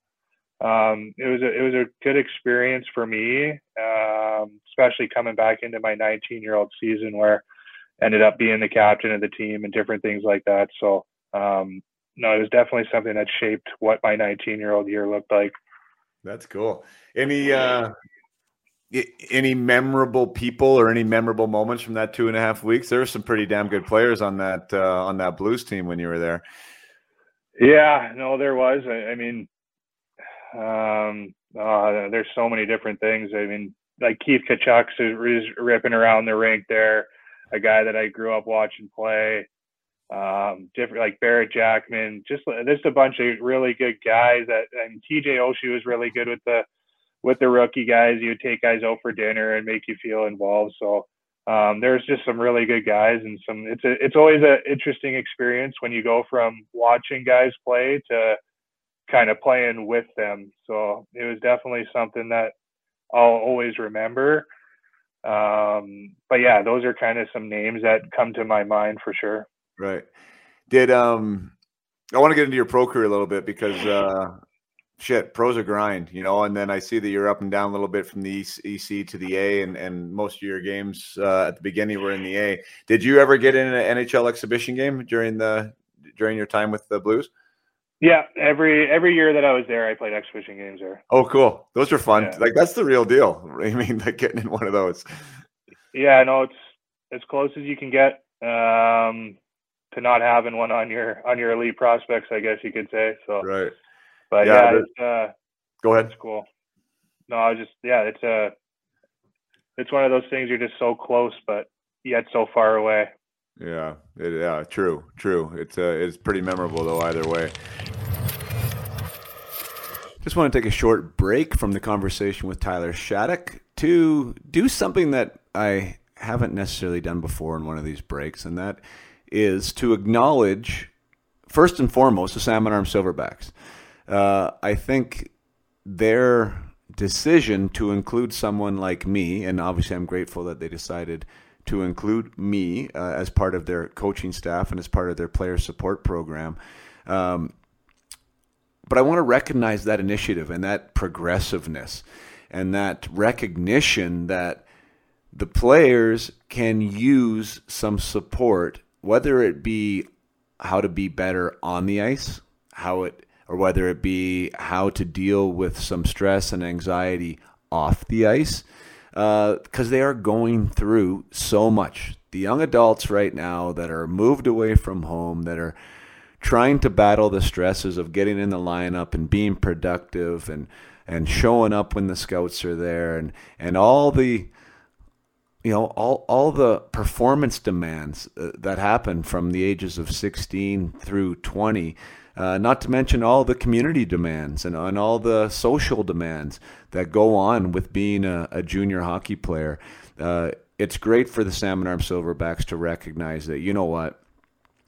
um, it was a, it was a good experience for me, um, especially coming back into my 19 year old season where I ended up being the captain of the team and different things like that. So um, no, it was definitely something that shaped what my 19 year old year looked like. That's cool. Any uh, any memorable people or any memorable moments from that two and a half weeks? There were some pretty damn good players on that uh, on that Blues team when you were there. Yeah, no, there was. I, I mean, um, uh, there's so many different things. I mean, like Keith Tkachuk is ripping around the rink there. A guy that I grew up watching play. Um, different like Barrett Jackman, just just a bunch of really good guys. That and TJ Oshie was really good with the with the rookie guys, you would take guys out for dinner and make you feel involved. So um, there's just some really good guys and some. It's a, it's always an interesting experience when you go from watching guys play to kind of playing with them. So it was definitely something that I'll always remember. Um, but yeah, those are kind of some names that come to my mind for sure. Right. Did um I want to get into your pro career a little bit because uh shit, pro's a grind, you know, and then I see that you're up and down a little bit from the EC to the A and and most of your games uh, at the beginning were in the A. Did you ever get in an NHL exhibition game during the during your time with the Blues? Yeah, every every year that I was there, I played exhibition games there. Oh, cool! Those are fun. Yeah. Like that's the real deal. I mean, like getting in one of those. Yeah, no, it's as close as you can get um, to not having one on your on your elite prospects, I guess you could say. So right, but yeah, yeah it's, uh, go ahead. It's cool. No, I was just yeah, it's a uh, it's one of those things you're just so close, but yet so far away. Yeah, it, yeah, true, true. It's uh, it's pretty memorable though either way. Just want to take a short break from the conversation with Tyler Shattock to do something that I haven't necessarily done before in one of these breaks, and that is to acknowledge first and foremost the Salmon Arm Silverbacks. Uh, I think their decision to include someone like me, and obviously I'm grateful that they decided to include me uh, as part of their coaching staff and as part of their player support program. Um, but I want to recognize that initiative and that progressiveness and that recognition that the players can use some support, whether it be how to be better on the ice, how it or whether it be how to deal with some stress and anxiety off the ice because uh, they are going through so much. The young adults right now that are moved away from home, that are trying to battle the stresses of getting in the lineup and being productive and and showing up when the scouts are there and and all the you know all all the performance demands uh, that happen from the ages of 16 through 20 uh, not to mention all the community demands and, and all the social demands that go on with being a, a junior hockey player. Uh, it's great for the Salmon Arm Silverbacks to recognize that, you know what,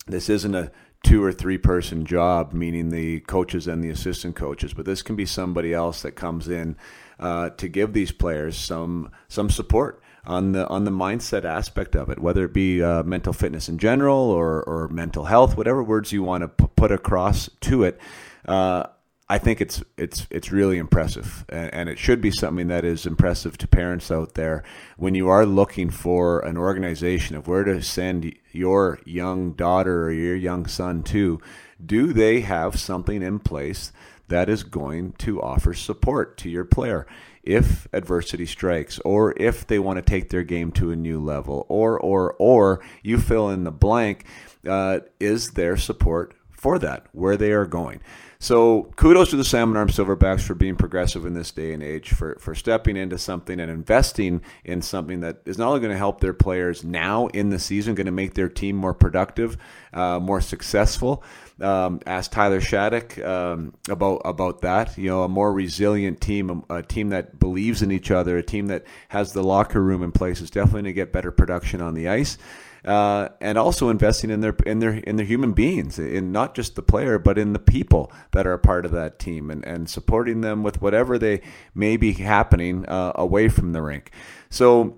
this isn't a two or three person job, meaning the coaches and the assistant coaches, but this can be somebody else that comes in uh, to give these players some some support on the on the mindset aspect of it, whether it be uh, mental fitness in general or or mental health, whatever words you want to p- put across to it. Uh, I think it's it's it's really impressive, and, and, it should be something that is impressive to parents out there when you are looking for an organization of where to send your young daughter or your young son to. Do they have something in place that is going to offer support to your player? If adversity strikes or if they want to take their game to a new level or or or you fill in the blank uh, is there support for that where they are going? So kudos to the salmon arm silverbacks for being progressive in this day and age for, for stepping into something and investing in something that is not only going to help their players now in the season going to make their team more productive uh, more successful um, asked Tyler Shattock um, about about that. You know, a more resilient team, a, a, team that believes in each other, a team that has the locker room in place is definitely going to get better production on the ice. Uh, and also investing in their in their in their human beings, in not just the player, but in the people that are a part of that team, and, and supporting them with whatever they may be happening uh, away from the rink. So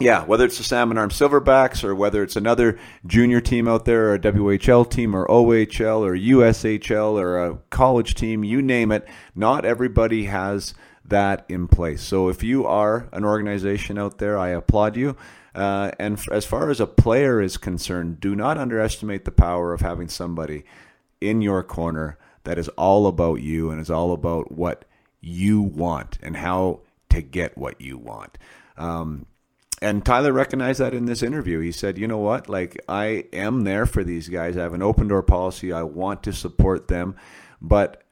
yeah, whether it's the Salmon Arm Silverbacks or whether it's another junior team out there, or a WHL team, or OHL, or USHL, or a college team, you name it, not everybody has that in place. So if you are an organization out there, I applaud you. Uh, and f- as far as a player is concerned, do not underestimate the power of having somebody in your corner that is all about you and is all about what you want and how to get what you want. Um, and Tyler recognized that in this interview. He said, "You know what? Like I am there for these guys. I have an open door policy. I want to support them, but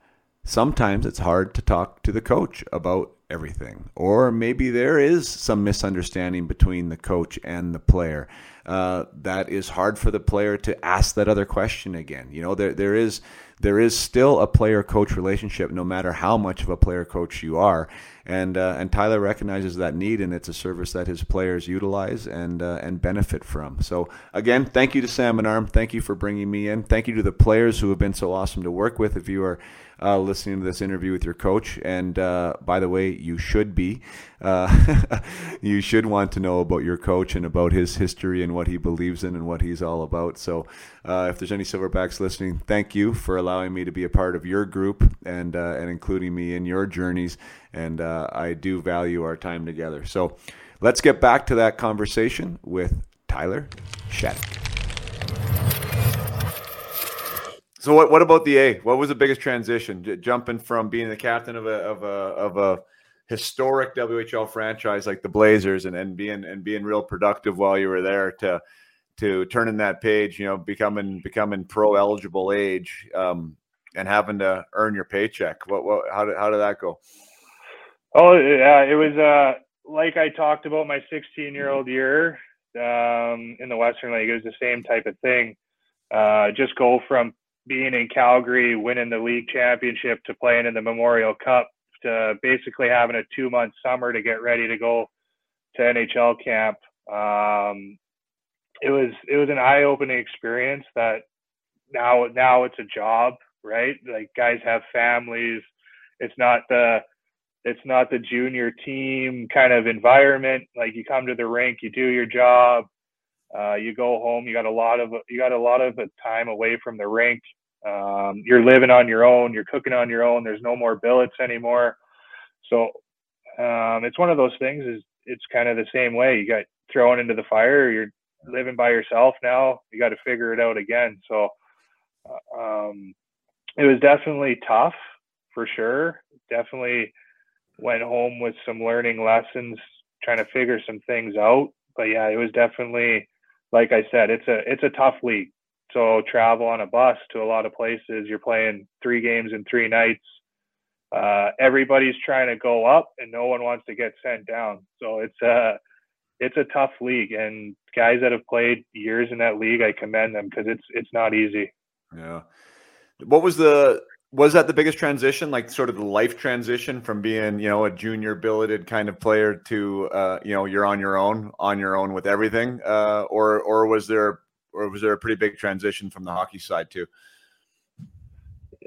sometimes it's hard to talk to the coach about everything, or maybe there is some misunderstanding between the coach and the player. uh, that is hard for the player to ask that other question again. You know, there there is there is still a player coach relationship, no matter how much of a player coach you are. And uh, and Tyler recognizes that need, and it's a service that his players utilize and uh, and benefit from. So again, thank you to Salmon Arm. Thank you for bringing me in. Thank you to the players who have been so awesome to work with. If you are uh, listening to this interview with your coach. And uh, by the way, you should be. Uh, you should want to know about your coach and about his history and what he believes in and what he's all about. So, uh, if there's any Silverbacks listening, thank you for allowing me to be a part of your group and uh, and including me in your journeys. And uh, I do value our time together. So, let's get back to that conversation with Tyler Shattock. So what what about the A? What was the biggest transition? J- jumping from being the captain of a of a of a historic WHL franchise like the Blazers and, and being and being real productive while you were there to to turning that page, you know, becoming becoming pro eligible age um, and having to earn your paycheck. What what how did how did that go? Oh yeah, it was uh like I talked about my 16 year old year um, in the Western League. It was the same type of thing. Uh, just go from being in Calgary, winning the league championship, to playing in the Memorial Cup, to basically having a two month summer to get ready to go to NHL camp. Um, it was it was an eye opening experience that now now it's a job, right? Like guys have families. It's not the it's not the junior team kind of environment. Like you come to the rink, you do your job, uh, you go home. You got a lot of you got a lot of time away from the rink. Um, you're living on your own. You're cooking on your own. There's no more billets anymore. So um, it's one of those things. Is it's kind of the same way. You got thrown into the fire. You're living by yourself now. You got to figure it out again. So um, it was definitely tough for sure. Definitely went home with some learning lessons, trying to figure some things out. But yeah, it was definitely like I said, it's a it's a tough league. So travel on a bus to a lot of places. You're playing three games in three nights. Uh, everybody's trying to go up, and no one wants to get sent down. So it's a it's a tough league, and guys that have played years in that league, I commend them because it's it's not easy. Yeah. What was the was that the biggest transition like sort of the life transition from being you know a junior billeted kind of player to uh, you know you're on your own on your own with everything uh, or or was there or was there a pretty big transition from the hockey side too?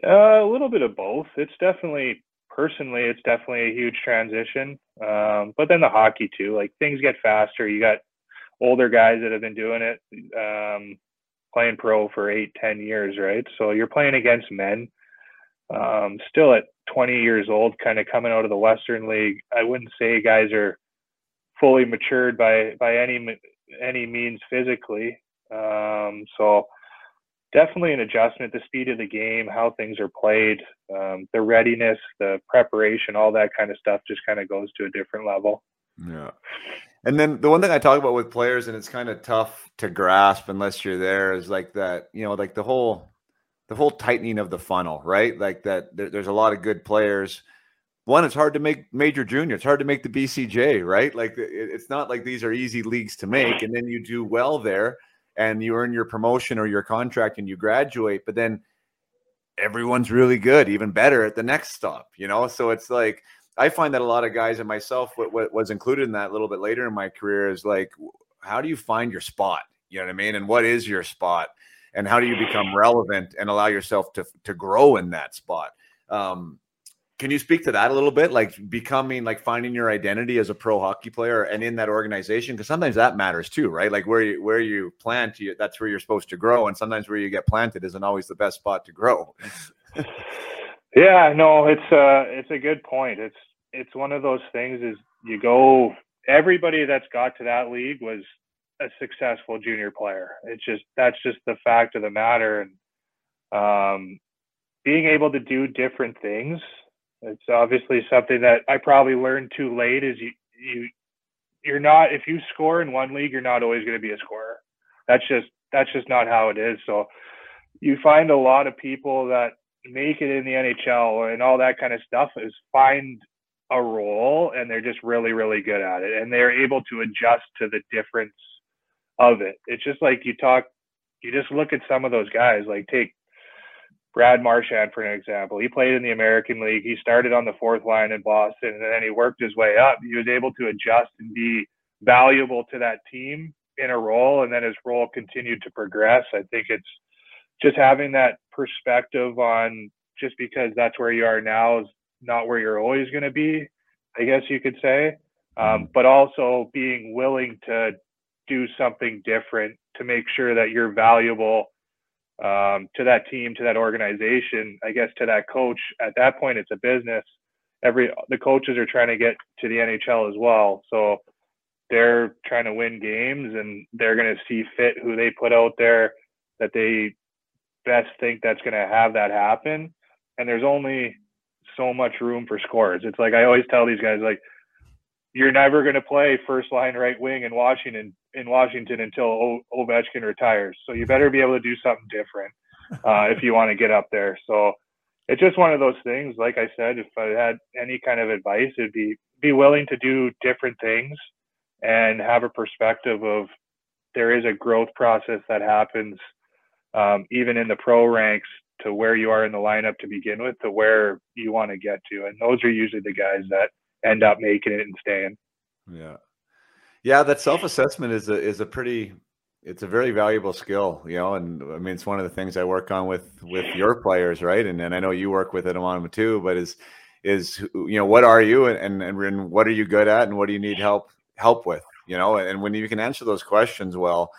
Uh, a little bit of both. It's definitely personally it's definitely a huge transition. Um, but then the hockey too like things get faster. You got older guys that have been doing it um, playing pro for eight ten years right? So you're playing against men. Um, still at 20 years old, kind of coming out of the Western League. I wouldn't say guys are fully matured by by any any means physically. Um, so definitely an adjustment. The speed of the game, how things are played, um, the readiness, the preparation, all that kind of stuff just kind of goes to a different level. Yeah. And then the one thing I talk about with players, and it's kind of tough to grasp unless you're there, is like that, you know, like the whole the whole tightening of the funnel, right? Like that, there, there's a lot of good players. One, it's hard to make major junior. It's hard to make the BCJ, right? Like it, it's not like these are easy leagues to make. And then you do well there, and you earn your promotion or your contract, and you graduate. But then everyone's really good, even better at the next stop. You know, so it's like I find that a lot of guys and myself, what, what was included in that a little bit later in my career is like, how do you find your spot? You know what I mean? And what is your spot? and how do you become relevant and allow yourself to to grow in that spot um, can you speak to that a little bit like becoming like finding your identity as a pro hockey player and in that organization because sometimes that matters too right like where you where you plant you that's where you're supposed to grow and sometimes where you get planted isn't always the best spot to grow yeah no it's uh it's a good point it's it's one of those things is you go everybody that's got to that league was a successful junior player. It's just that's just the fact of the matter, and um, being able to do different things. It's obviously something that I probably learned too late. Is you you you're not if you score in one league, you're not always going to be a scorer. That's just that's just not how it is. So you find a lot of people that make it in the NHL and all that kind of stuff is find a role and they're just really really good at it and they're able to adjust to the difference of it. It's just like you talk, you just look at some of those guys. Like take Brad Marchand for an example. He played in the American League. He started on the fourth line in Boston, and then he worked his way up. He was able to adjust and be valuable to that team in a role, and then his role continued to progress. I think it's just having that perspective on just because that's where you are now is not where you're always going to be, I guess you could say. Um, mm-hmm. but also being willing to do something different to make sure that you're valuable um, to that team, to that organization, I guess to that coach. At that point, it's a business. Every the coaches are trying to get to the NHL as well, so they're trying to win games, and they're going to see fit who they put out there that they best think that's going to have that happen. And there's only so much room for scores. It's like I always tell these guys, like you're never going to play first line right wing in Washington in Washington until o- Ovechkin retires. So you better be able to do something different uh, if you want to get up there. So it's just one of those things. Like I said, if I had any kind of advice, it'd be be willing to do different things and have a perspective of there is a growth process that happens um, even in the pro ranks to where you are in the lineup to begin with to where you want to get to. And those are usually the guys that end up making it and staying. Yeah. Yeah, that self-assessment is a is a pretty it's a very valuable skill, you know, and I mean it's one of the things I work on with with your players, right? And and I know you work with it on too, but is is you know what are you and, and and what are you good at and what do you need help help with, you know? And when you can answer those questions well,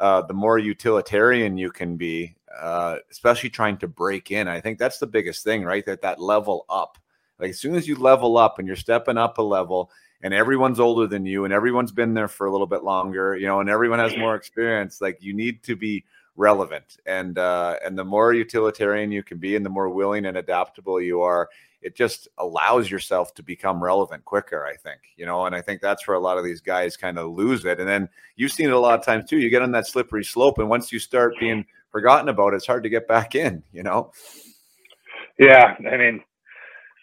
uh, the more utilitarian you can be, uh, especially trying to break in. I think that's the biggest thing, right? That that level up like as soon as you level up and you're stepping up a level, and everyone's older than you, and everyone's been there for a little bit longer, you know, and everyone has more experience. Like you need to be relevant, and uh, and the more utilitarian you can be, and the more willing and adaptable you are, it just allows yourself to become relevant quicker. I think, you know, and I think that's where a lot of these guys kind of lose it. And then you've seen it a lot of times too. You get on that slippery slope, and once you start being forgotten about, it's hard to get back in. You know. Yeah, I mean,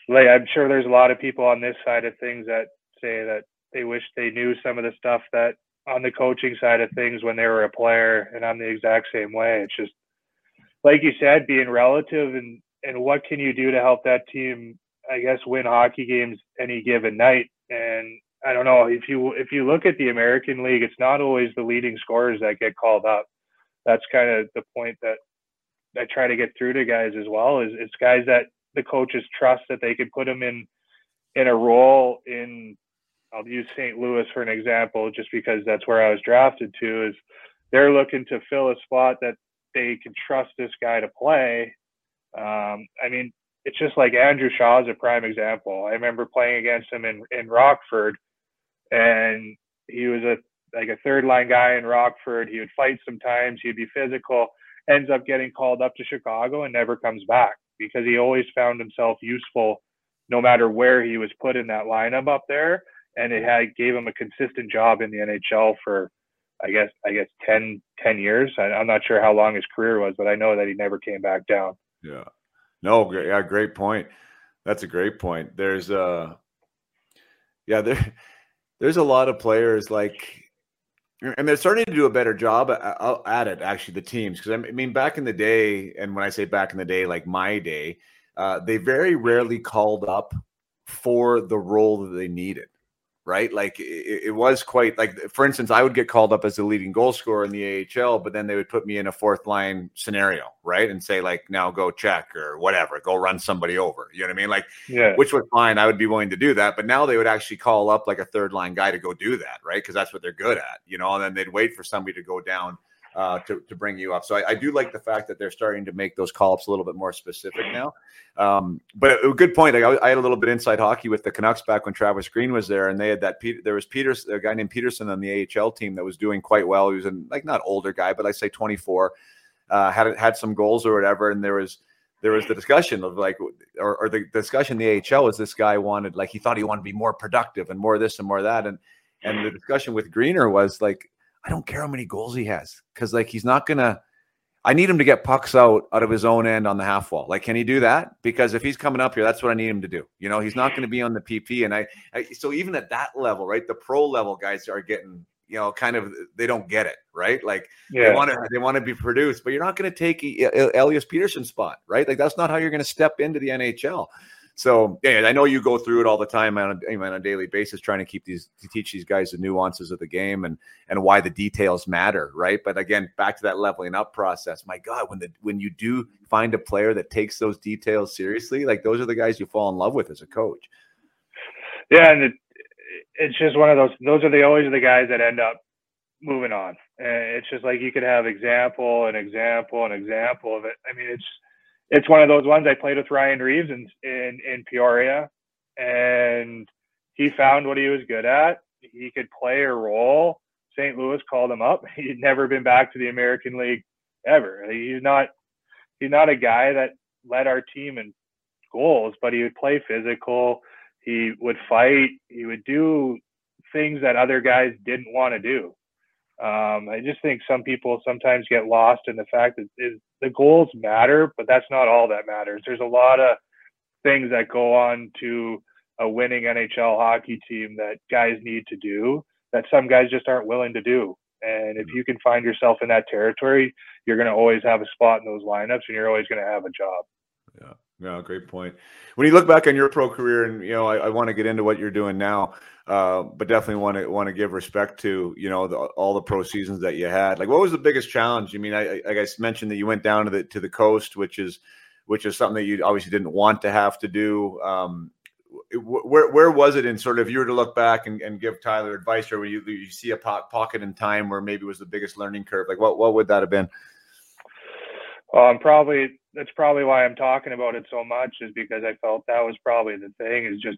like I'm sure there's a lot of people on this side of things that say that they wish they knew some of the stuff that on the coaching side of things when they were a player, and I'm the exact same way. It's just like you said, being relative and and what can you do to help that team, I guess, win hockey games any given night. And I don't know if you if you look at the American League, it's not always the leading scorers that get called up. That's kind of the point that I try to get through to guys as well. Is it's guys that the coaches trust that they could put him in in a role in I'll use St. Louis for an example, just because that's where I was drafted to. Is they're looking to fill a spot that they can trust this guy to play. Um, I mean, it's just like Andrew Shaw is a prime example. I remember playing against him in in Rockford, and he was a like a third line guy in Rockford. He would fight sometimes. He'd be physical. Ends up getting called up to Chicago and never comes back because he always found himself useful no matter where he was put in that lineup up there. And it had gave him a consistent job in the NHL for I guess I guess 10, 10 years. I, am not sure how long his career was, but I know that he never came back down. Yeah. No, yeah, great point. That's a great point. There's uh yeah, there there's a lot of players like and they're starting to do a better job at it actually the teams because i mean back in the day and when i say back in the day like my day uh, they very rarely called up for the role that they needed right? Like it, it, was quite like, for instance, I would get called up as the leading goal scorer in the AHL, but then they would put me in a fourth line scenario, right? And say like, now go check or whatever, go run somebody over. You know what I mean? Like, yeah. which was fine. I would be willing to do that, but now they would actually call up like a third line guy to go do that, right? Because that's what they're good at, you know. And then they'd wait for somebody to go down uh, to, to bring you up. So I, I, do like the fact that they're starting to make those call ups a little bit more specific now. Um, but a good point. I, I, had a little bit inside hockey with the Canucks back when Travis Green was there, and they had that. There was Peters, a guy named Peterson on the AHL team that was doing quite well. He was an like not older guy, but I say 24. Uh, had had some goals or whatever, and there was there was the discussion of like, or, or the discussion in the AHL was this guy wanted like he thought he wanted to be more productive and more this and more that, and and the discussion with Greener was like I don't care how many goals he has because like he's not gonna. I need him to get pucks out out of his own end on the half wall. Like, can he do that? Because if he's coming up here, that's what I need him to do. You know, he's not going to be on the PP. And I, I, so even at that level, right, the pro level guys are getting you know, kind of they don't get it, right? Like yeah. they want to they want to be produced, but you're not going to take Elias Pettersson's spot, right? Like that's not how you're going to step into the NHL. So yeah, I know you go through it all the time on a, on a daily basis, trying to keep these to teach these guys the nuances of the game and and why the details matter, right? But again, back to that leveling up process. My God, when the when you do find a player that takes those details seriously, like those are the guys you fall in love with as a coach. Yeah, and it, it's just one of those. Those are the always the guys that end up moving on. And it's just like you could have example and example and example of it. I mean, it's it's one of those ones. I played with Ryan Reaves in in, in Peoria, and he found what he was good at. He could play a role. St. Louis called him up. He'd never been back to the American League ever. He's not he's not a guy that led our team in goals, but he would play physical. He would fight. He would do things that other guys didn't want to do. Um, I just think some people sometimes get lost in the fact that is, the goals matter, but that's not all that matters. There's a lot of things that go on to a winning NHL hockey team that guys need to do that some guys just aren't willing to do. And if you can find yourself in that territory, you're going to always have a spot in those lineups and you're always going to have a job. Yeah. Yeah, great point. When you look back on your pro career, and you know, I, I want to get into what you're doing now, uh, but definitely want to want to give respect to you know the, all the pro seasons that you had. Like, what was the biggest challenge? I mean, I, I guess mentioned that you went down to the to the coast, which is which is something that you obviously didn't want to have to do. Um, where where was it in sort of if you were to look back and, and give Tyler advice, or you you see a po- pocket in time where maybe was the biggest learning curve? Like, what what would that have been? Um, probably that's probably why I'm talking about it so much is because I felt that was probably the thing is just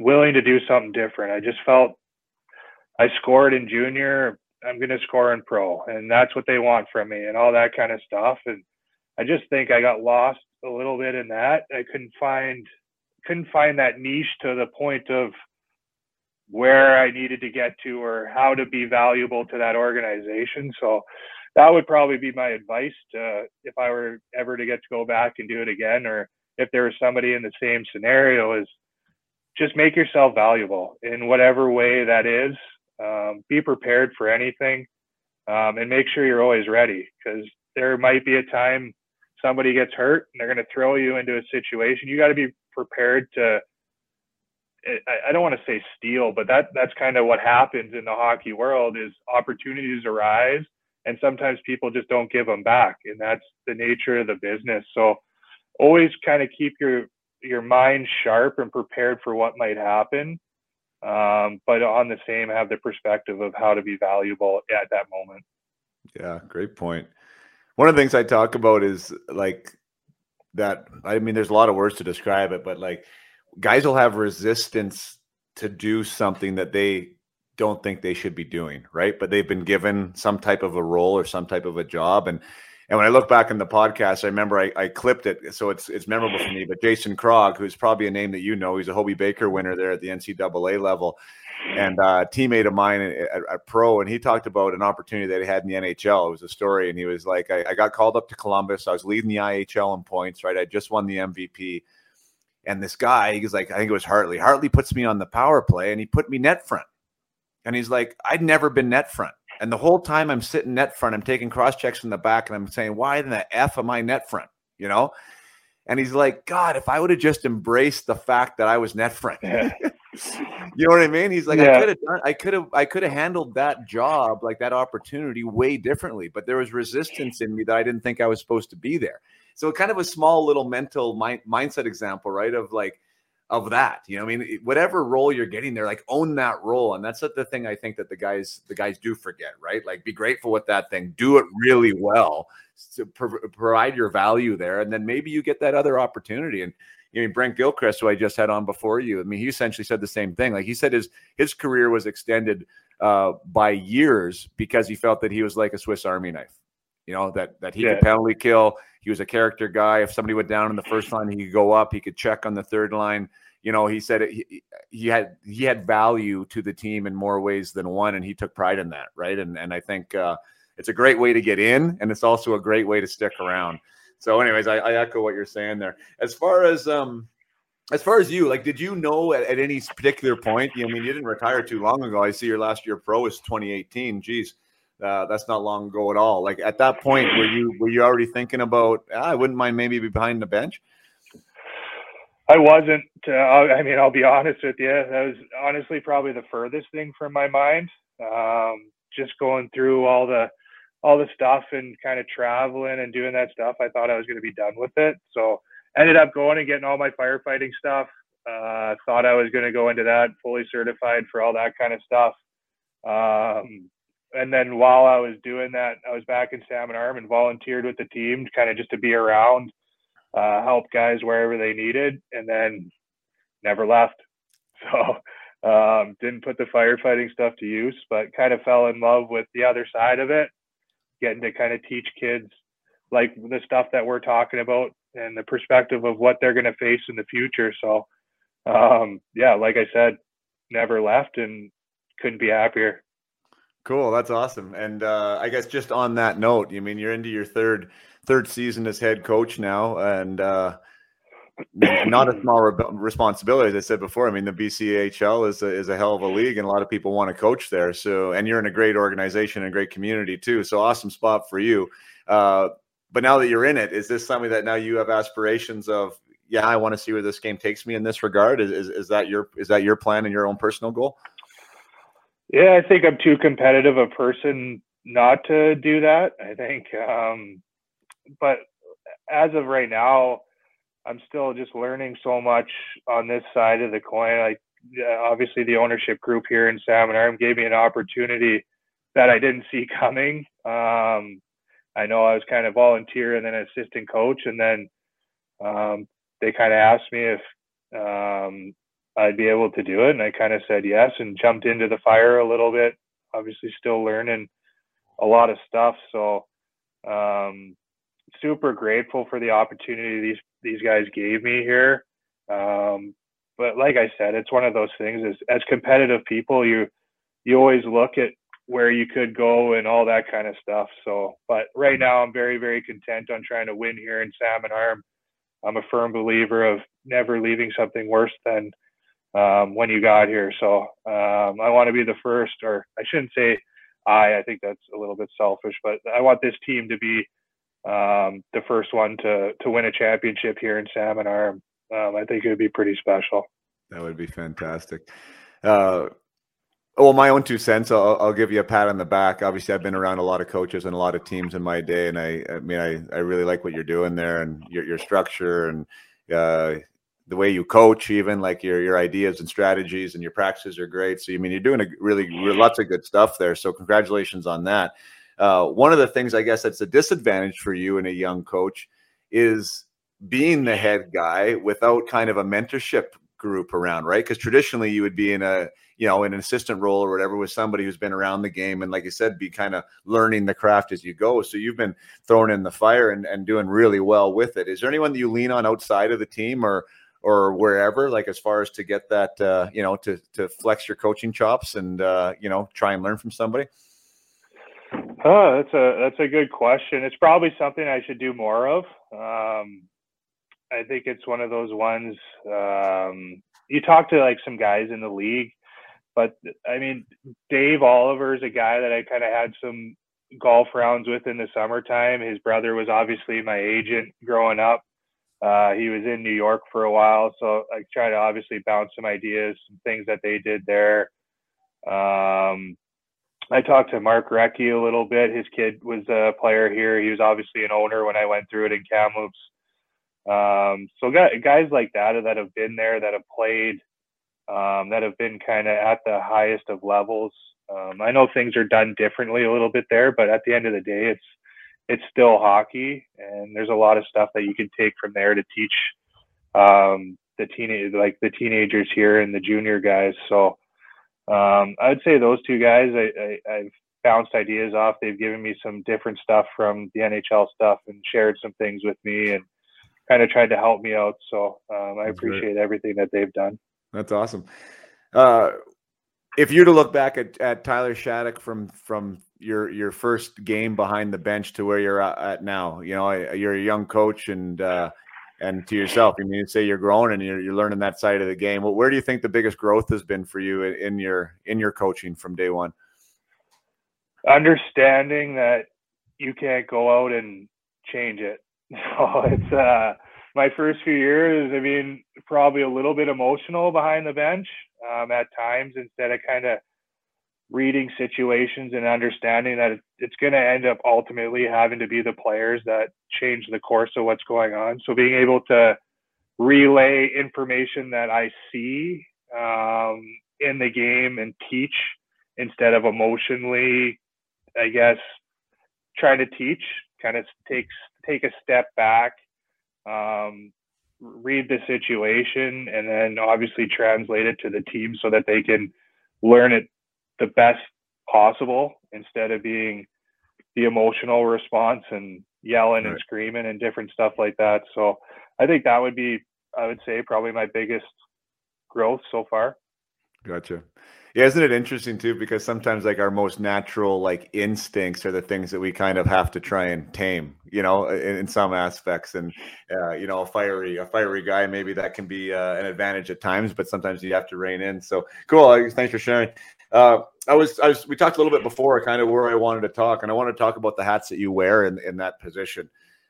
willing to do something different. I just felt I scored in junior, I'm going to score in pro, and that's what they want from me, and all that kind of stuff. And I just think I got lost a little bit in that. I couldn't find couldn't find that niche to the point of where I needed to get to or how to be valuable to that organization. So that would probably be my advice to if I were ever to get to go back and do it again, or if there was somebody in the same scenario, is just make yourself valuable in whatever way that is. Um, be prepared for anything, um, and make sure you're always ready because there might be a time somebody gets hurt and they're going to throw you into a situation. You got to be prepared to. I don't want to say steal, but that that's kind of what happens in the hockey world is opportunities arise and sometimes people just don't give them back and that's the nature of the business. So always kind of keep your your mind sharp and prepared for what might happen um, but on the same have the perspective of how to be valuable at that moment. Yeah great point. One of the things i talk about is like that i mean there's a lot of words to describe it but like guys will have resistance to do something that they don't think they should be doing, right? But they've been given some type of a role or some type of a job. And and when I look back in the podcast, I remember I, I clipped it, so it's it's memorable for me. But Jason Krog, who's probably a name that you know, he's a Hobey Baker winner there at the NCAA level, and uh, teammate of mine at, at, Pro, and he talked about an opportunity that he had in the NHL. It was a story, and he was like, I, I got called up to Columbus. I was leading the IHL in points, right? I just won the MVP. And this guy, he was like, I think it was Hartley. Hartley puts me on the power play, and he put me net front. And he's like, I'd never been net front. And the whole time I'm sitting net front, I'm taking cross checks from the back and I'm saying, why in the F am I net front? You know? And he's like, God, if I would have just embraced the fact that I was net front. you know what I mean? He's like, yeah. I could have done, I could have, I could have handled that job, like that opportunity way differently. But there was resistance in me that I didn't think I was supposed to be there. So kind of a small little mental mind, mindset example, right? Of like, of that. You know, I mean, whatever role you're getting there, like own that role, and that's the thing I think that the guys the guys do forget, right? Like, be grateful with that thing, do it really well to pro- provide your value there, and then maybe you get that other opportunity. And you know, Brent Gilchrist, who I just had on before you, I mean, he essentially said the same thing. Like he said, his his career was extended uh, by years because he felt that he was like a Swiss Army knife. You know that that he yeah. could penalty kill. He was a character guy. If somebody went down in the first line, he could go up. He could check on the third line. You know, he said it, he, he had he had value to the team in more ways than one, and he took pride in that, right? And and I think uh, it's a great way to get in, and it's also a great way to stick around. So, anyways, I, I echo what you're saying there. As far as um, as far as you, like, did you know at, at any particular point? You I mean, you didn't retire too long ago. I see your last year pro is 2018. Geez, uh, that's not long ago at all. Like at that point, were you were you already thinking about? Ah, I wouldn't mind maybe be behind the bench. I wasn't. Uh, I mean, I'll be honest with you. That was honestly probably the furthest thing from my mind. Um, just going through all the all the stuff and kind of traveling and doing that stuff. I thought I was going to be done with it. So ended up going and getting all my firefighting stuff. Uh, thought I was going to go into that fully certified for all that kind of stuff. Um, and then while I was doing that, I was back in Salmon Arm and volunteered with the team, kind of just to be around, uh, help guys wherever they needed, and then never left. So um, didn't put the firefighting stuff to use, but kind of fell in love with the other side of it, getting to kind of teach kids like the stuff that we're talking about and the perspective of what they're going to face in the future. So, um, yeah, like I said, never left and couldn't be happier. Cool, that's awesome. And uh, I guess just on that note, you mean you're into your third third season as head coach now, and uh, not a small re- responsibility. As I said before, I mean the BCHL is a, is a hell of a league, and a lot of people want to coach there. So, and you're in a great organization and great community too. So, awesome spot for you. Uh, but now that you're in it, is this something that now you have aspirations of? Yeah, I want to see where this game takes me in this regard. Is, is, is that your is that your plan and your own personal goal? Yeah, I think I'm too competitive a person not to do that. I think, um, but as of right now, I'm still just learning so much on this side of the coin. Like, obviously, the ownership group here in Salmon Arm gave me an opportunity that I didn't see coming. Um, I know I was kind of volunteer and then assistant coach, and then um, they kind of asked me if um, I'd be able to do it, and I kind of said yes and jumped into the fire a little bit. Obviously, still learning a lot of stuff, so um, super grateful for the opportunity these these guys gave me here. Um, but like I said, it's one of those things. As as competitive people, you you always look at where you could go and all that kind of stuff. So, but right now I'm very, very content on trying to win here in Salmon Arm. I'm a firm believer of never leaving something worse than um, when you got here. So um, I want to be the first, or I shouldn't say I. I think that's a little bit selfish, but I want this team to be um, the first one to to win a championship here in Salmon Arm. Um, I think it would be pretty special. That would be fantastic. Uh, well, my own two cents. I'll, I'll, give you a pat on the back. Obviously, I've been around a lot of coaches and a lot of teams in my day, and I, I mean, I, I really like what you're doing there and your, your structure and uh, the way you coach, even like your your ideas and strategies and your practices are great. So, I mean, you're doing a really, lots of good stuff there. So, congratulations on that. Uh, one of the things I guess that's a disadvantage for you and a young coach is being the head guy without kind of a mentorship group around, right? Because traditionally you would be in a, you know, an assistant role or whatever with somebody who's been around the game and, like you said, be kind of learning the craft as you go. So you've been thrown in the fire and, and doing really well with it. Is there anyone that you lean on outside of the team or or wherever, like as far as to get that, uh, you know, to to flex your coaching chops and uh, you know try and learn from somebody? Oh, that's a that's a good question. It's probably something I should do more of. Um, I think it's one of those ones. Um, you talk to like some guys in the league, but I mean, Dave Oliver is a guy that I kind of had some golf rounds with in the summertime. His brother was obviously my agent growing up. Uh, he was in New York for a while, so I try to obviously bounce some ideas, some things that they did there. Um, I talked to Mark Recchi a little bit. His kid was a player here. He was obviously an owner when I went through it in Kamloops. Um, so guys like that that have been there, that have played, um, that have been kind of at the highest of levels. Um, I know things are done differently a little bit there, but at the end of the day, it's it's still hockey, and there's a lot of stuff that you can take from there to teach um, the teenage like the teenagers here and the junior guys. So um, I would say those two guys I, I, I've bounced ideas off. They've given me some different stuff from the NHL stuff and shared some things with me and kind of tried to help me out. So um, I appreciate great. everything that they've done. That's awesome. Uh, if you're to look back at, at Tyler Shattock from from your your first game behind the bench to where you're at, now, you know you're a young coach and uh, and to yourself. I mean, say you're growing and you're, you're learning that side of the game. Well, where do you think the biggest growth has been for you in, in your in your coaching from day one? Understanding that you can't go out and change it. So it's uh, my first few years. I mean, probably a little bit emotional behind the bench um, at times instead of kind of reading situations and understanding that it's going to end up ultimately having to be the players that change the course of what's going on. So being able to relay information that I see um, in the game and teach instead of emotionally, I guess, trying to teach, kind of takes take a step back, um, read the situation, and then obviously translate it to the team so that they can learn it the best possible instead of being the emotional response and yelling right. and screaming and different stuff like that. So I think that would be, I would say, probably my biggest growth so far. Gotcha. Yeah, isn't it interesting too? Because sometimes like our most natural like instincts are the things that we kind of have to try and tame, you know, in, in some aspects. And uh, you know, a fiery a fiery guy maybe that can be uh, an advantage at times, but sometimes you have to rein in. So cool. Thanks for sharing. Uh, I was, I was, we talked a little bit before, kind of where I wanted to talk, and I want to talk about the hats that you wear in, in that position.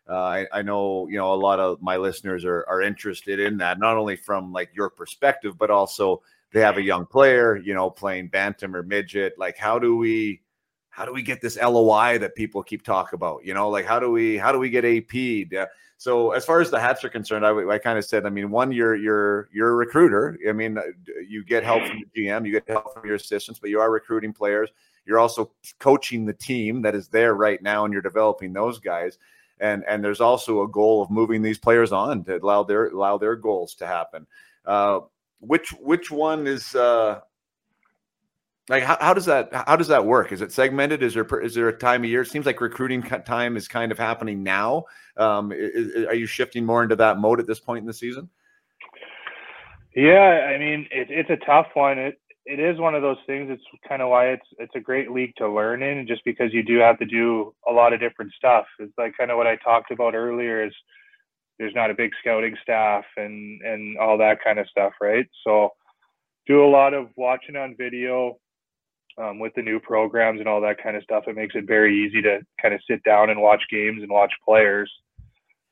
Uh, I, I, know, you know, a lot of my listeners are, are interested in that, not only from like your perspective, but also they have a young player, you know, playing bantam or midget. Like, how do we, how do we get this LOI that people keep talking about? You know, like how do we, how do we get AP? So as far as the hats are concerned, I, I kind of said, I mean, one, you're you're you're a recruiter. I mean, uh, you get help from the GM, you get help from your assistants, but you are recruiting players. You're also coaching the team that is there right now, and you're developing those guys. And and there's also a goal of moving these players on to allow their allow their goals to happen. Uh, which which one is uh, like how, how does that how does that work? Is it segmented? Is there is there a time of year? It seems like recruiting time is kind of happening now. Um, is, are you shifting more into that mode at this point in the season? Yeah, I mean it, it's a tough one. It it is one of those things. It's kind of why it's it's a great league to learn in, just because you do have to do a lot of different stuff. It's like kind of what I talked about earlier. Is there's not a big scouting staff and and all that kind of stuff, right? So do a lot of watching on video um, with the new programs and all that kind of stuff, it makes it very easy to kind of sit down and watch games and watch players.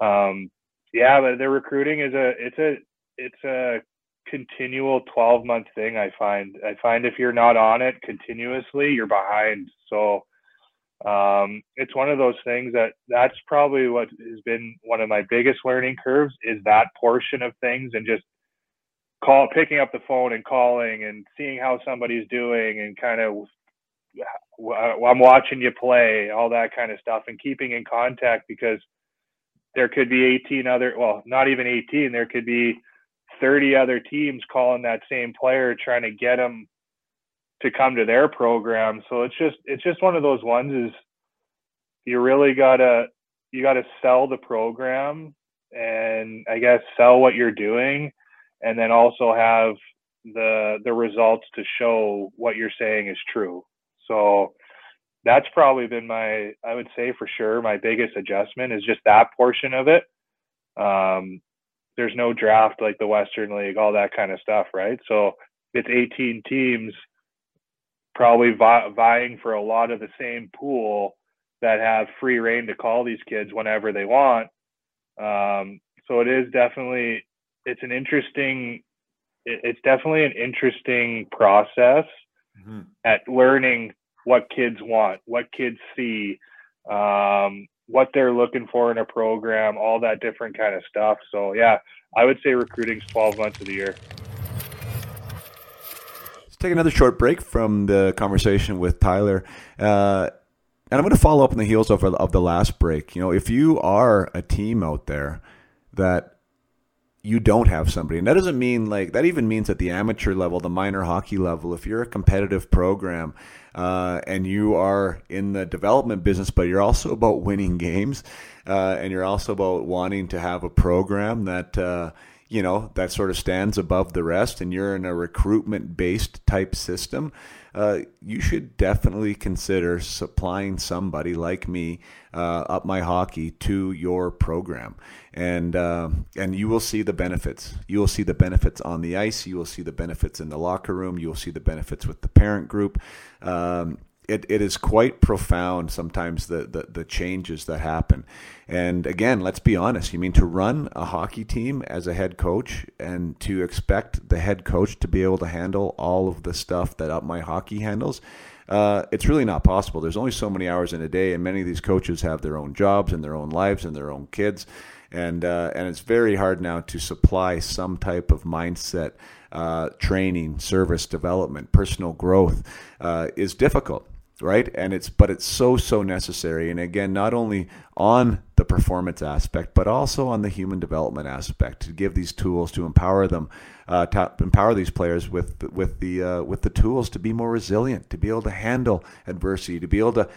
Um, yeah, but the recruiting is a it's a it's a continual 12 month thing. I find I find if you're not on it continuously, you're behind. So um, it's one of those things that that's probably what has been one of my biggest learning curves is that portion of things and just call picking up the phone and calling and seeing how somebody's doing and kind of I'm watching you play, all that kind of stuff, and keeping in contact because there could be 18 other, well, not even 18, there could be 30 other teams calling that same player trying to get him to come to their program. So it's just it's just one of those ones is you really gotta you gotta sell the program and I guess sell what you're doing and then also have the the results to show what you're saying is true. So that's probably been my I would say for sure my biggest adjustment is just that portion of it. Um, there's no draft like the Western League, all that kind of stuff, right? So it's 18 teams probably vi- vying for a lot of the same pool that have free reign to call these kids whenever they want. Um, so it is definitely it's an interesting it's definitely an interesting process mm-hmm. at learning what kids want, what kids see, um, what they're looking for in a program, all that different kind of stuff. So yeah, I would say recruiting's 12 months of the year. Let's take another short break from the conversation with Tyler. Uh, and I'm going to follow up on the heels of, of the last break. You know, if you are a team out there that you don't have somebody. And that doesn't mean like that even means at the amateur level, the minor hockey level, if you're a competitive program uh, and you are in the development business, but you're also about winning games uh, and you're also about wanting to have a program that, uh, you know, that sort of stands above the rest and you're in a recruitment based type system. Uh, you should definitely consider supplying somebody like me uh, up my hockey to your program, and uh, and you will see the benefits. You will see the benefits on the ice. You will see the benefits in the locker room. You will see the benefits with the parent group. Um, it, it is quite profound sometimes the, the, the changes that happen. And again, let's be honest. You mean to run a hockey team as a head coach and to expect the head coach to be able to handle all of the stuff that Up My Hockey handles? Uh, it's really not possible. There's only so many hours in a day, and many of these coaches have their own jobs and their own lives and their own kids, and uh, and it's very hard now to supply some type of mindset, uh, training, service development, personal growth uh, is difficult right? And it's but it's so so necessary. And again not only on the performance aspect but also on the human development aspect to give these tools to empower them uh, to empower these players with with the uh, with the tools to be more resilient to be able to handle adversity to be able to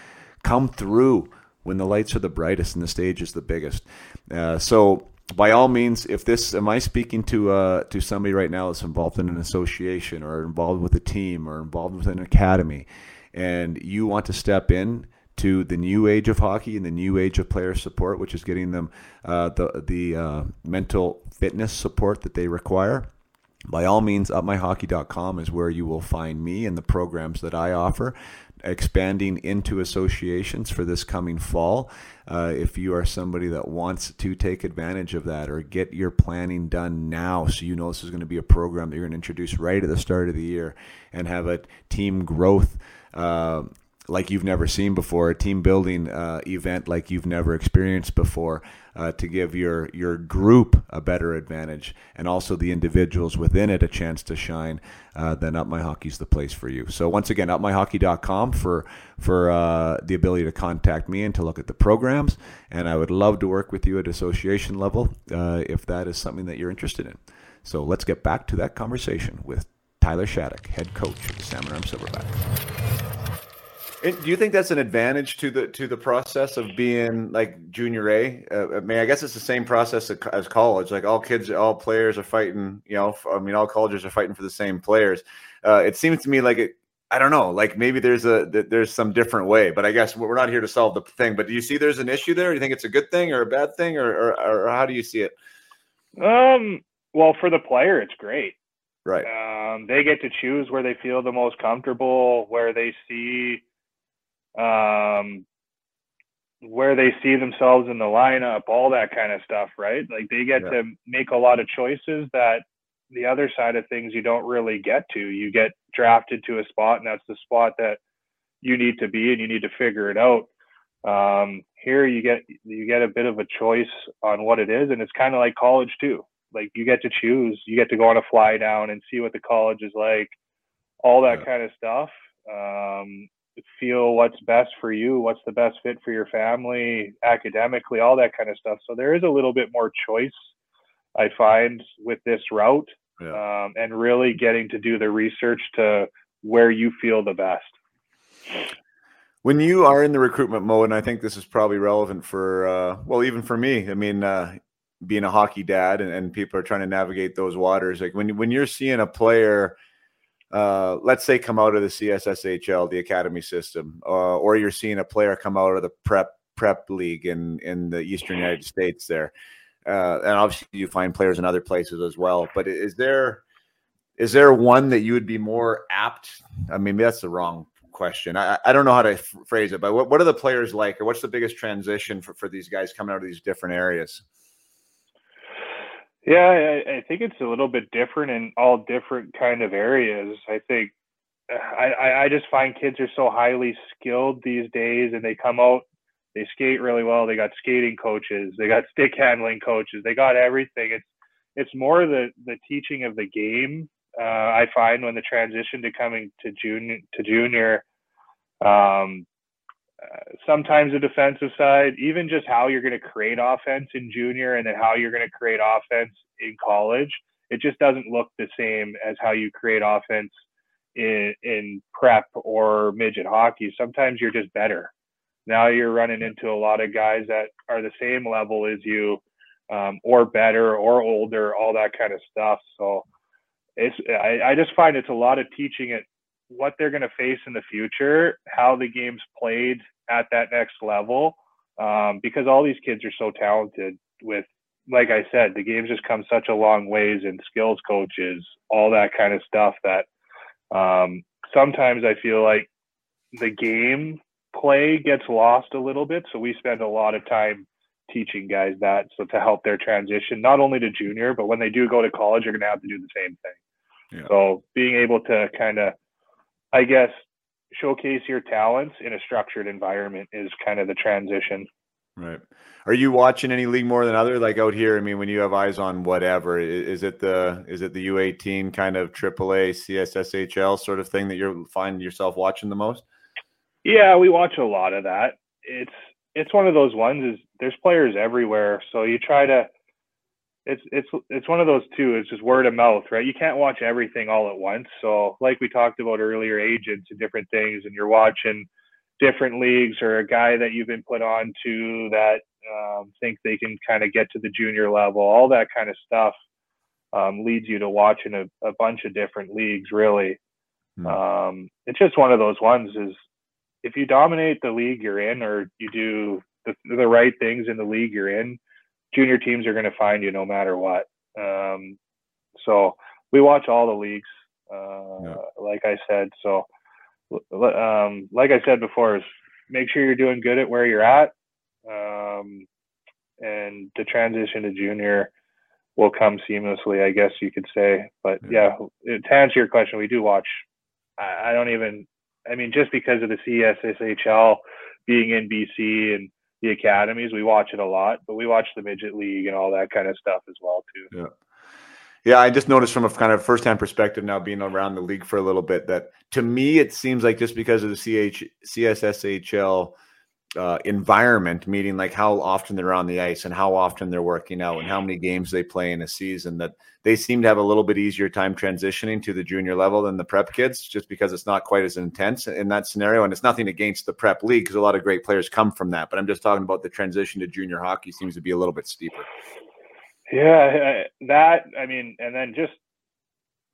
come through when the lights are the brightest and the stage is the biggest. Uh, so by all means, if this am I speaking to uh, to somebody right now that's involved in an association or involved with a team or involved with an academy, and you want to step in to the new age of hockey and the new age of player support, which is getting them uh, the the uh, mental fitness support that they require. By all means, upmyhockey.com is where you will find me and the programs that I offer. Expanding into associations for this coming fall. Uh, if you are somebody that wants to take advantage of that or get your planning done now, so you know this is going to be a program that you're going to introduce right at the start of the year and have a team growth uh, like you've never seen before, a team building uh, event like you've never experienced before, uh, to give your your group a better advantage and also the individuals within it a chance to shine. Uh, then Up My the place for you. So once again, upmyhockey.com for for uh, the ability to contact me and to look at the programs. And I would love to work with you at association level uh, if that is something that you're interested in. So let's get back to that conversation with Tyler Shattock, head coach of the Salmon Arm Silverbacks. And do you think that's an advantage to the to the process of being like junior A? Uh, I mean, I guess it's the same process as college. Like all kids, all players are fighting. You know, I mean, all colleges are fighting for the same players. Uh, it seems to me like it. I don't know. Like maybe there's a there's some different way, but I guess we're not here to solve the thing. But do you see there's an issue there? Do you think it's a good thing or a bad thing, or or, or how do you see it? Um. Well, for the player, it's great. Right. Um, they get to choose where they feel the most comfortable, where they see, um, where they see themselves in the lineup, all that kind of stuff, right? Like they get yeah. to make a lot of choices that the other side of things you don't really get to. You get drafted to a spot, and that's the spot that you need to be, and you need to figure it out. Um, here, you get you get a bit of a choice on what it is, and it's kind of like college too like you get to choose you get to go on a fly down and see what the college is like all that yeah. kind of stuff um, feel what's best for you what's the best fit for your family academically all that kind of stuff so there is a little bit more choice i find with this route yeah. um, and really getting to do the research to where you feel the best when you are in the recruitment mode and i think this is probably relevant for uh, well even for me i mean uh, being a hockey dad and, and people are trying to navigate those waters like when when you're seeing a player uh, let's say come out of the CSSHL, the academy system, uh, or you're seeing a player come out of the prep prep league in in the Eastern United States there, uh, and obviously you find players in other places as well. But is there is there one that you would be more apt? I mean, that's the wrong question. I, I don't know how to phrase it, but what, what are the players like, or what's the biggest transition for, for these guys coming out of these different areas? Yeah, I, think it's a little bit different in all different kind of areas. I think I, I just find kids are so highly skilled these days, and they come out, they skate really well. They got skating coaches, they got stick handling coaches, they got everything. It's it's more the the teaching of the game. Uh, I find when the transition to coming to junior to junior, um, sometimes the defensive side, even just how you're going to create offense in junior and then how you're going to create offense in college, it just doesn't look the same as how you create offense in in prep or midget hockey. Sometimes you're just better. Now you're running into a lot of guys that are the same level as you, um, or better, or older, all that kind of stuff. So it's I, I just find it's a lot of teaching it what they're going to face in the future, how the game's played at that next level, um, because all these kids are so talented. With, like I said, the game's just come such a long ways in skills coaches, all that kind of stuff. That um, sometimes I feel like the game play gets lost a little bit. So we spend a lot of time teaching guys that so to help their transition not only to junior but when they do go to college you're going to have to do the same thing yeah. so being able to kind of i guess showcase your talents in a structured environment is kind of the transition. Right. Are you watching any league more than other? Like out here i mean when you have eyes on whatever is it the is it the u18 kind of aaa csshl sort of thing that you're finding yourself watching the most? Yeah we watch a lot of that. It's it's one of those ones is there's players everywhere. So you try to it's it's it's one of those two it's just word of mouth right? You can't watch everything all at once. So like we talked about earlier agents and different things and you're watching different leagues or a guy that you've been put on to that um, think they can kind of get to the junior level all that kind of stuff um, leads you to watching a, a bunch of different leagues really. Mm. um, it's just one of those ones is if you dominate the league you're in or you do the, the right things in the league you're in, junior teams are going to find you no matter what. Um, so we watch all the leagues, uh, yeah. like I said. So, um, like I said before, is make sure you're doing good at where you're at, um, and the transition to junior will come seamlessly, I guess you could say. But yeah, yeah to answer your question, we do watch. I, I don't even I mean, just because of the CSSHL being in BC and the academies, we watch it a lot, but we watch the midget league and all that kind of stuff as well too. Yeah. Yeah, I just noticed from a kind of first-hand perspective now being around the league for a little bit that to me it seems like just because of the CH CSSHL uh, environment, meaning like how often they're on the ice and how often they're working out and how many games they play in a season, that they seem to have a little bit easier time transitioning to the junior level than the prep kids, just because it's not quite as intense in that scenario. And it's nothing against the prep league because a lot of great players come from that. But I'm just talking about the transition to junior hockey seems to be a little bit steeper. Yeah, that I mean, and then just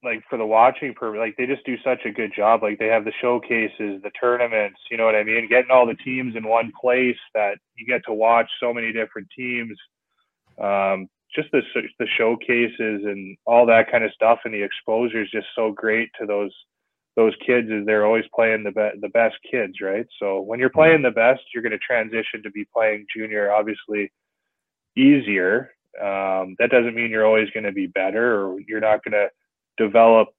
like for the watching purpose, like they just do such a good job. Like they have the showcases, the tournaments, you know what I mean? Getting all the teams in one place that you get to watch so many different teams. Um, just the the showcases and all that kind of stuff, and the exposure is just so great to those those kids. Is they're always playing the be- the best kids, right? So when you're playing the best, you're going to transition to be playing junior, obviously easier. Um, that doesn't mean you're always going to be better, or you're not going to develop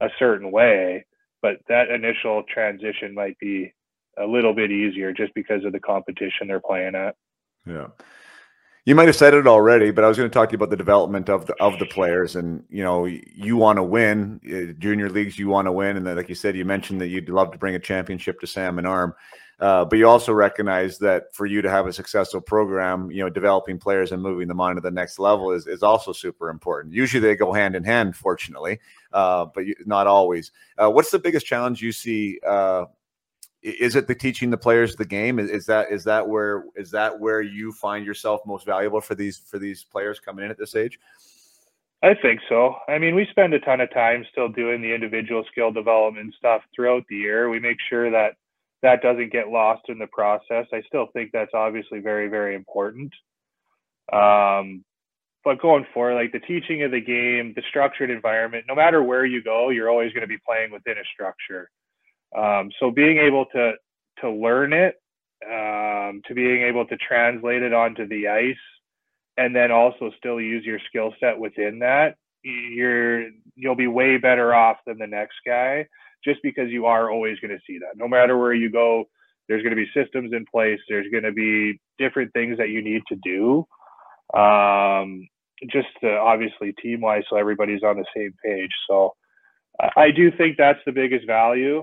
a certain way, but that initial transition might be a little bit easier just because of the competition they're playing at. Yeah. You might have said it already, but I was going to talk to you about the development of the of the players, and you know, you want to win uh, junior leagues. You want to win, and then, like you said, you mentioned that you'd love to bring a championship to Salmon Arm. Uh, but you also recognize that for you to have a successful program, you know, developing players and moving them on to the next level is, is also super important. Usually they go hand in hand, fortunately, uh, but not always. Uh, what's the biggest challenge you see? Uh, is it the teaching the players the game? Is, is, that is that where is that where you find yourself most valuable for these for these players coming in at this age? I think so. I mean, we spend a ton of time still doing the individual skill development stuff throughout the year. We make sure that that doesn't get lost in the process. I still think that's obviously very, very important. Um, but going forward, like the teaching of the game, the structured environment, no matter where you go, you're always going to be playing within a structure. Um, so being able to to learn it, um, to being able to translate it onto the ice, and then also still use your skill set within that, you're you'll be way better off than the next guy just because you are always going to see that. No matter where you go, there's going to be systems in place. There's going to be different things that you need to do. Um, just to, obviously team wise, so everybody's on the same page. So I do think that's the biggest value.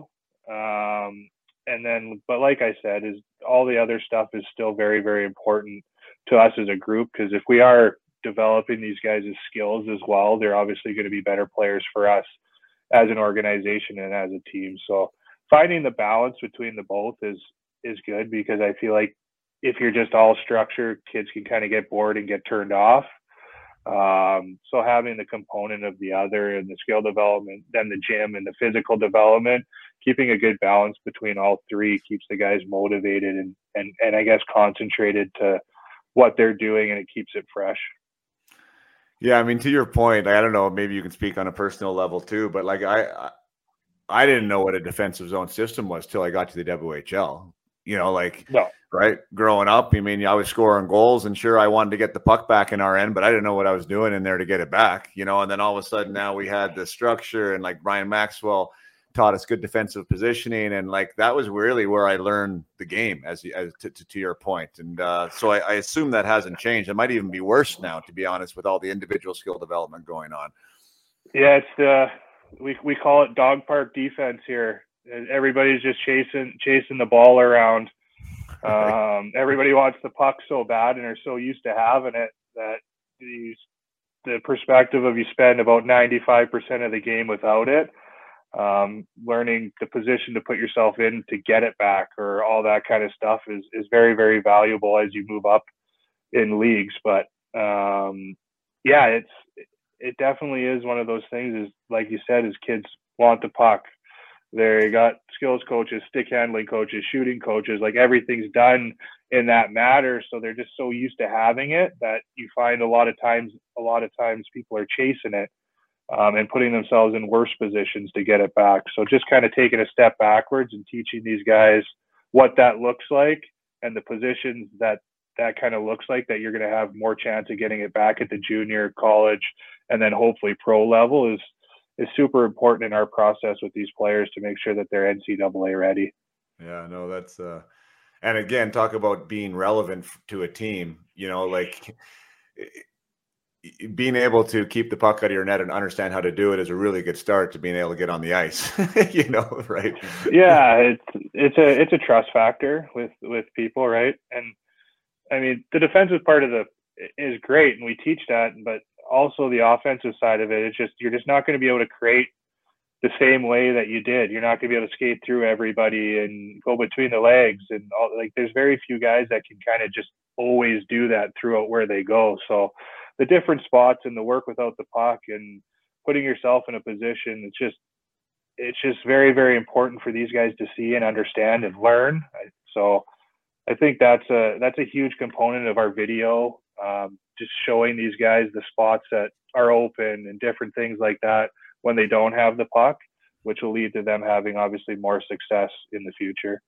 Um, and then, but like I said, is all the other stuff is still very, very important to us as a group because if we are developing these guys' skills as well, they're obviously going to be better players for us as an organization and as a team. So finding the balance between the both is is good because I feel like if you're just all structure, kids can kind of get bored and get turned off. Um, so having the component of the other and the skill development, then the gym and the physical development, keeping a good balance between all three keeps the guys motivated and, and, and I guess concentrated to what they're doing and it keeps it fresh. Yeah, I mean, to your point, I don't know. Maybe you can speak on a personal level too, but like I, I didn't know what a defensive zone system was till I got to the WHL. You know, like no. right growing up. I mean, I was scoring goals, and sure, I wanted to get the puck back in our end, but I didn't know what I was doing in there to get it back. You know, and then all of a sudden, mm-hmm. now we had the structure, and like Brian Maxwell taught us good defensive positioning, and like that was really where I learned the game, as, as to, to, to your point. And uh, so I, I, assume that hasn't changed. It might even be worse now, to be honest, with all the individual skill development going on. Yeah, it's the we we call it dog park defense here. Everybody's just chasing chasing the ball around. Um, everybody wants the puck so bad, and are so used to having it that these the perspective of you spend about 95% of the game without it um, learning the position to put yourself in to get it back or all that kind of stuff is is very very valuable as you move up in leagues. But um, yeah it's it definitely is one of those things is like you said is kids want the puck. They got skills coaches stick handling coaches shooting coaches like everything's done in that matter. So they're just so used to having it that you find a lot of times a lot of times people are chasing it um, and putting themselves in worse positions to get it back. So just kind of taking a step backwards and teaching these guys what that looks like and the positions that that kind of looks like that you're going to have more chance of getting it back at the junior college and then hopefully pro level is is super important in our process with these players to make sure that they're NCAA ready. Yeah, no, that's uh and again talk about being relevant to a team, you know, like being able to keep the puck out of your net and understand how to do it is a really good start to being able to get on the ice. you know, right? Yeah, it's it's a it's a trust factor with with people, right? And I mean, the defensive part of the is great, and we teach that, but also the offensive side of it, it's just you're just not going to be able to create the same way that you did. You're not going to be able to skate through everybody and go between the legs and all. Like, there's very few guys that can kind of just always do that throughout where they go. So the different spots and the work without the puck and putting yourself in a position it's just it's just very very important for these guys to see and understand and learn. So i think that's a that's a huge component of our video um, just showing these guys the spots that are open and different things like that when they don't have the puck which will lead to them having obviously more success in the future.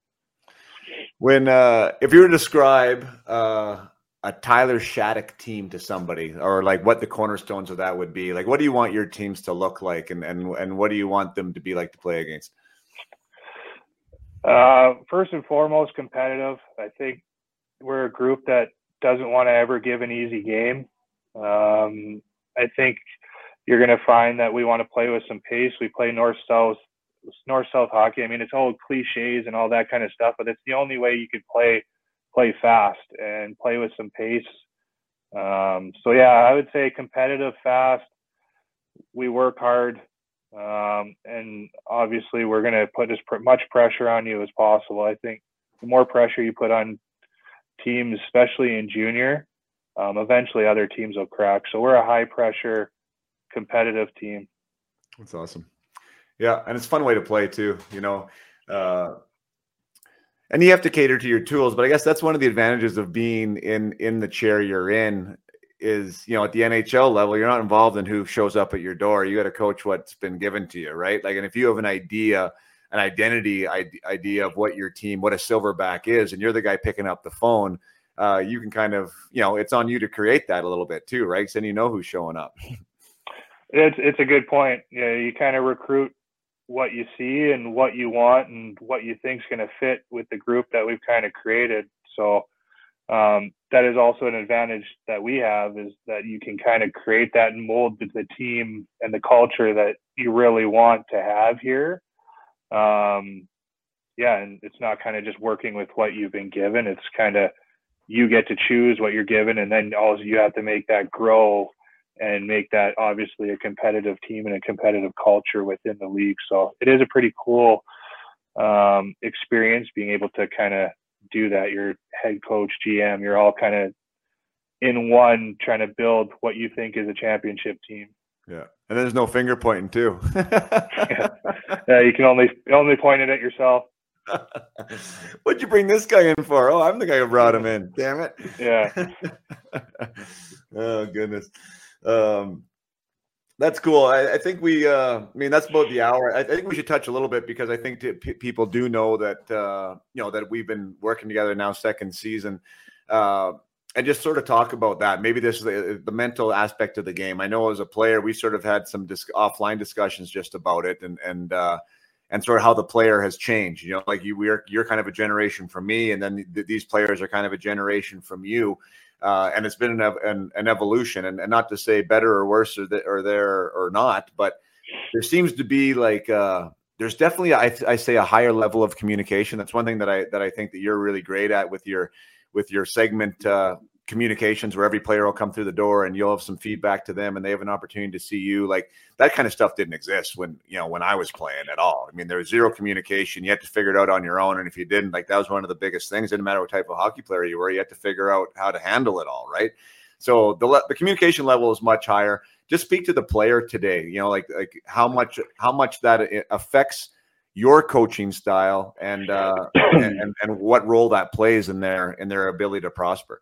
When uh if you were to describe uh a Tyler Shattock team to somebody, or like what the cornerstones of that would be? Like, what do you want your teams to look like, and and and what do you want them to be like to play against? Uh, first and foremost, competitive. I think we're a group that doesn't want to ever give an easy game. Um, I think you're going to find that we want to play with some pace. We play north south north south hockey. I mean, it's all cliches and all that kind of stuff, but it's the only way you could play play fast and play with some pace. Um, so yeah, I would say competitive, fast. We work hard, um, and obviously we're going to put as pr- much pressure on you as possible. I think the more pressure you put on teams, especially in junior, um, eventually other teams will crack. So we're a high pressure, competitive team. That's awesome. Yeah, and it's fun way to play too. You know, uh, and you have to cater to your tools but i guess that's one of the advantages of being in in the chair you're in is you know at the nhl level you're not involved in who shows up at your door. You got to coach what's been given to you right? Like and if you have an idea an identity idea of what your team what a silverback is and you're the guy picking up the phone uh, you can kind of you know it's on you to create that a little bit too right? So then you know who's showing up. It's it's a good point. Yeah you kind of recruit what you see and what you want and what you think is going to fit with the group that we've kind of created. So um, that is also an advantage that we have is that you can kind of create that and mold the team and the culture that you really want to have here. Um, yeah, and it's not kind of just working with what you've been given. It's kind of you get to choose what you're given, and then also you have to make that grow and make that obviously a competitive team and a competitive culture within the league. So it is a pretty cool um, experience being able to kind of do that. Your head coach, GM, you're all kind of in one trying to build what you think is a championship team. Yeah, and there's no finger pointing too. yeah. yeah, you can only only point it at yourself. What'd you bring this guy in for? Oh, I'm the guy who brought him in. Damn it. Yeah. oh goodness. Um, that's cool. I, I think we. Uh, I mean, that's about the hour. I, I, think we should touch a little bit because I think people do know that uh, you know that we've been working together now, second season. Uh, and just sort of talk about that. Maybe this is the, the, mental aspect of the game. I know as a player, we sort of had some dis- offline discussions just about it, and and uh, and sort of how the player has changed. You know, like you, we're you're kind of a generation from me, and then th- these players are kind of a generation from you. Uh, and it's been an, an, an evolution, and, and, not to say better or worse or, th- or there or not, but there seems to be like uh, there's definitely I, I say a higher level of communication. That's one thing that I that I think that you're really great at with your with your segment uh, communications where every player will come through the door and you'll have some feedback to them and they have an opportunity to see you. Like that kind of stuff didn't exist when you know when i was playing at all. I mean there was zero communication. You had to figure it out on your own. And if you didn't like that was one of the biggest things. It didn't matter what type of hockey player you were you had to figure out how to handle it all right? So the, the communication level is much higher. Just speak to the player today you know like like how much how much that affects your coaching style and uh, and, and what role that plays in their in their ability to prosper.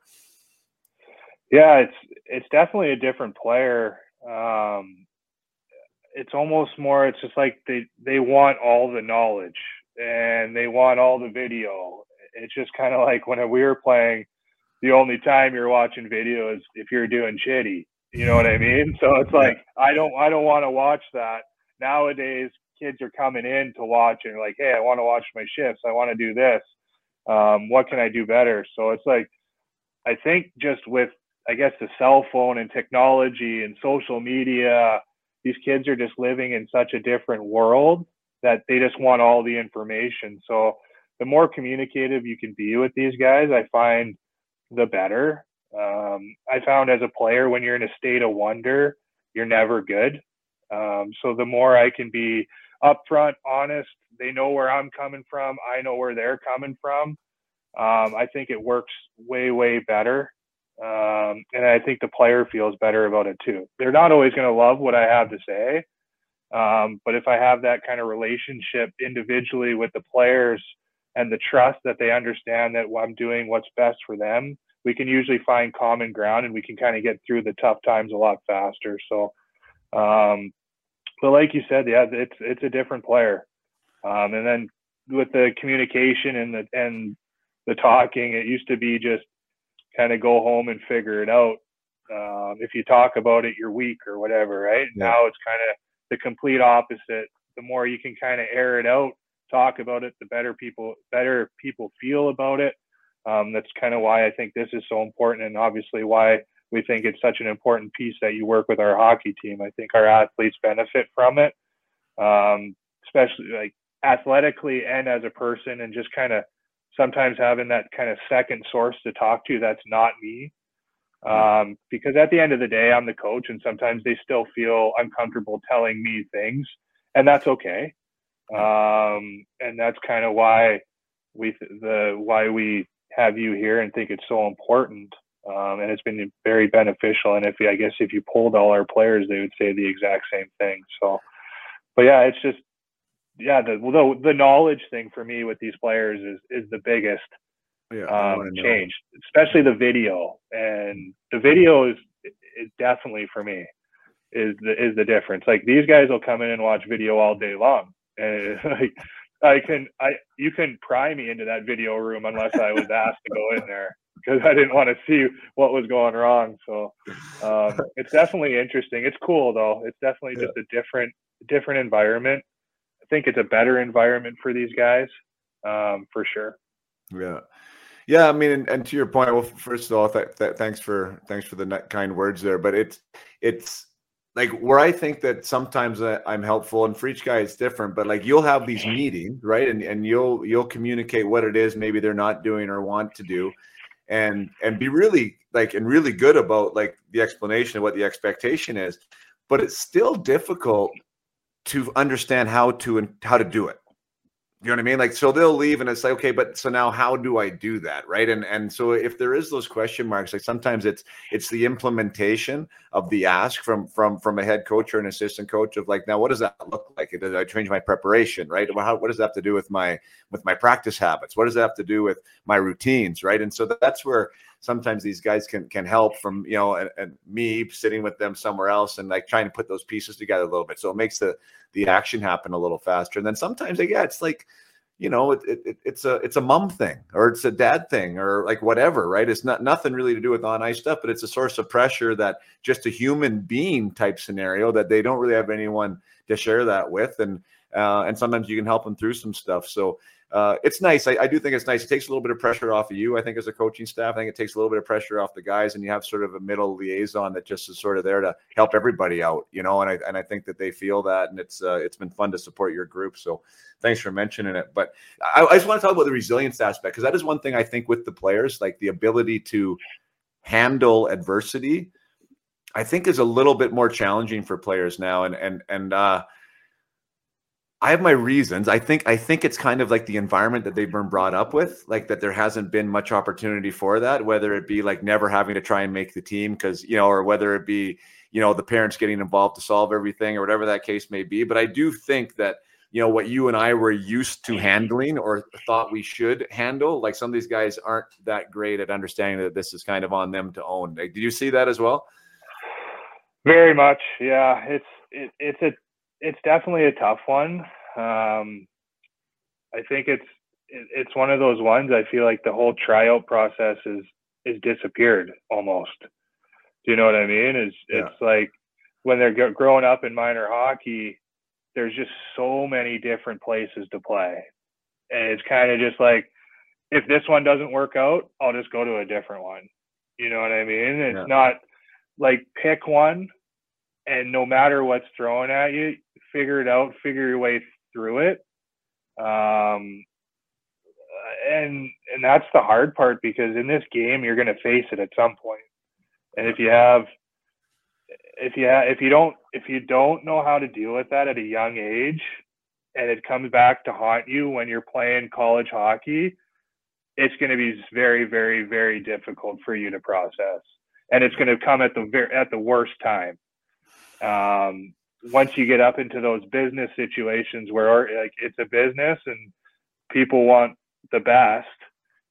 Yeah, it's it's definitely a different player. Um, it's almost more. It's just like they they want all the knowledge and they want all the video. It's just kind of like when we were playing. The only time you're watching video is if you're doing shitty. You know what I mean? So it's like I don't I don't want to watch that nowadays kids are coming in to watch and like, hey, I want to watch my shifts. I want to do this. Um, what can I do better? So it's like, I think just with, I guess, the cell phone and technology and social media, these kids are just living in such a different world that they just want all the information. So the more communicative you can be with these guys, I find the better. Um, I found as a player, when you're in a state of wonder, you're never good. Um, so the more I can be upfront, honest. They know where I'm coming from. I know where they're coming from. Um, I think it works way, way better. Um, and I think the player feels better about it too. They're not always going to love what I have to say. Um, but if I have that kind of relationship individually with the players and the trust that they understand that I'm doing what's best for them, we can usually find common ground and we can kind of get through the tough times a lot faster. So, um, but like you said, yeah, it's it's a different player. Um, and then with the communication and the and the talking, it used to be just kind of go home and figure it out. Um, if you talk about it, you're weak or whatever, right? Yeah. Now it's kind of the complete opposite. The more you can kind of air it out, talk about it, the better people better people feel about it. Um, that's kind of why I think this is so important, and obviously why we think it's such an important piece that you work with our hockey team. I think our athletes benefit from it, um, especially like athletically and as a person, and just kind of sometimes having that kind of second source to talk to that's not me. Um, because at the end of the day, I'm the coach, and sometimes they still feel uncomfortable telling me things, and that's okay. Um, and that's kind of why we the why we have you here and think it's so important um, and it's been very beneficial. And if I guess if you pulled all our players, they would say the exact same thing. So, but yeah, it's just yeah the the, the knowledge thing for me with these players is is the biggest yeah, um, change, especially the video. And the video is is definitely for me is the is the difference. Like these guys will come in and watch video all day long, and like I can I you can pry me into that video room unless I was asked to go in there because I didn't want to see what was going wrong. So um, it's definitely interesting. It's cool though. It's definitely yeah. just a different different environment. I think it's a better environment for these guys um, for sure. Yeah. Yeah, I mean, and, and, to your point, well, first of all, th- th- thanks for thanks for the kind words there. But it's it's like where I think that sometimes I'm helpful, and for each guy it's different. But like you'll have these meetings, right, and and you'll you'll communicate what it is maybe they're not doing or want to do, and and be really like and really good about like the explanation of what the expectation is but it's still difficult to understand how to and how to do it You know what I mean? Like, so they'll leave, and it's like, okay, but so now how do I do that, right? And and so if there is those question marks, like sometimes it's it's the implementation of the ask from from from a head coach or an assistant coach of like, now what does that look like? Did I change my preparation, right? How, what does that have to do with my with my practice habits? What does that have to do with my routines, right? And so that's where sometimes these guys can can help from you know and, and, me sitting with them somewhere else and like trying to put those pieces together a little bit. So it makes the the action happen a little faster. And then sometimes yeah it's like you know it, it, it's a it's a mom thing or it's a dad thing or like whatever right? It's not nothing really to do with on ice stuff but it's a source of pressure that just a human being type scenario that they don't really have anyone to share that with. And uh, and sometimes you can help them through some stuff. So uh, it's nice. I, I, do think it's nice. It takes a little bit of pressure off of you. I think as a coaching staff, I think it takes a little bit of pressure off the guys, and you have sort of a middle liaison that just is sort of there to help everybody out, you know. And I and I think that they feel that, and it's uh, it's been fun to support your group. So thanks for mentioning it. But I, I just want to talk about the resilience aspect because that is one thing I think with the players, like the ability to handle adversity. I think is a little bit more challenging for players now, and and and uh, I have my reasons. I think I think it's kind of like the environment that they've been brought up with, like that there hasn't been much opportunity for that, whether it be like never having to try and make the team because you know, or whether it be you know the parents getting involved to solve everything or whatever that case may be. But I do think that you know what you and I were used to handling or thought we should handle, like some of these guys aren't that great at understanding that this is kind of on them to own. Like, did you see that as well? Very much, yeah. It's it, it's a it's definitely a tough one. Um, I think it's it's one of those ones. I feel like the whole tryout process is is disappeared almost. Do you know what I mean? Is yeah. it's like when they're growing up in minor hockey, there's just so many different places to play, and it's kind of just like if this one doesn't work out, I'll just go to a different one. You know what I mean? It's yeah. not like pick one and no matter what's thrown at you, figure it out, figure your way through it. Um, and and that's the hard part because in this game you're going to face it at some point. And if you have if you have, if you don't if you don't know how to deal with that at a young age and it comes back to haunt you when you're playing college hockey, it's going to be very very very difficult for you to process. And it's going to come at the very at the worst time. Um, once you get up into those business situations where like it's a business and people want the best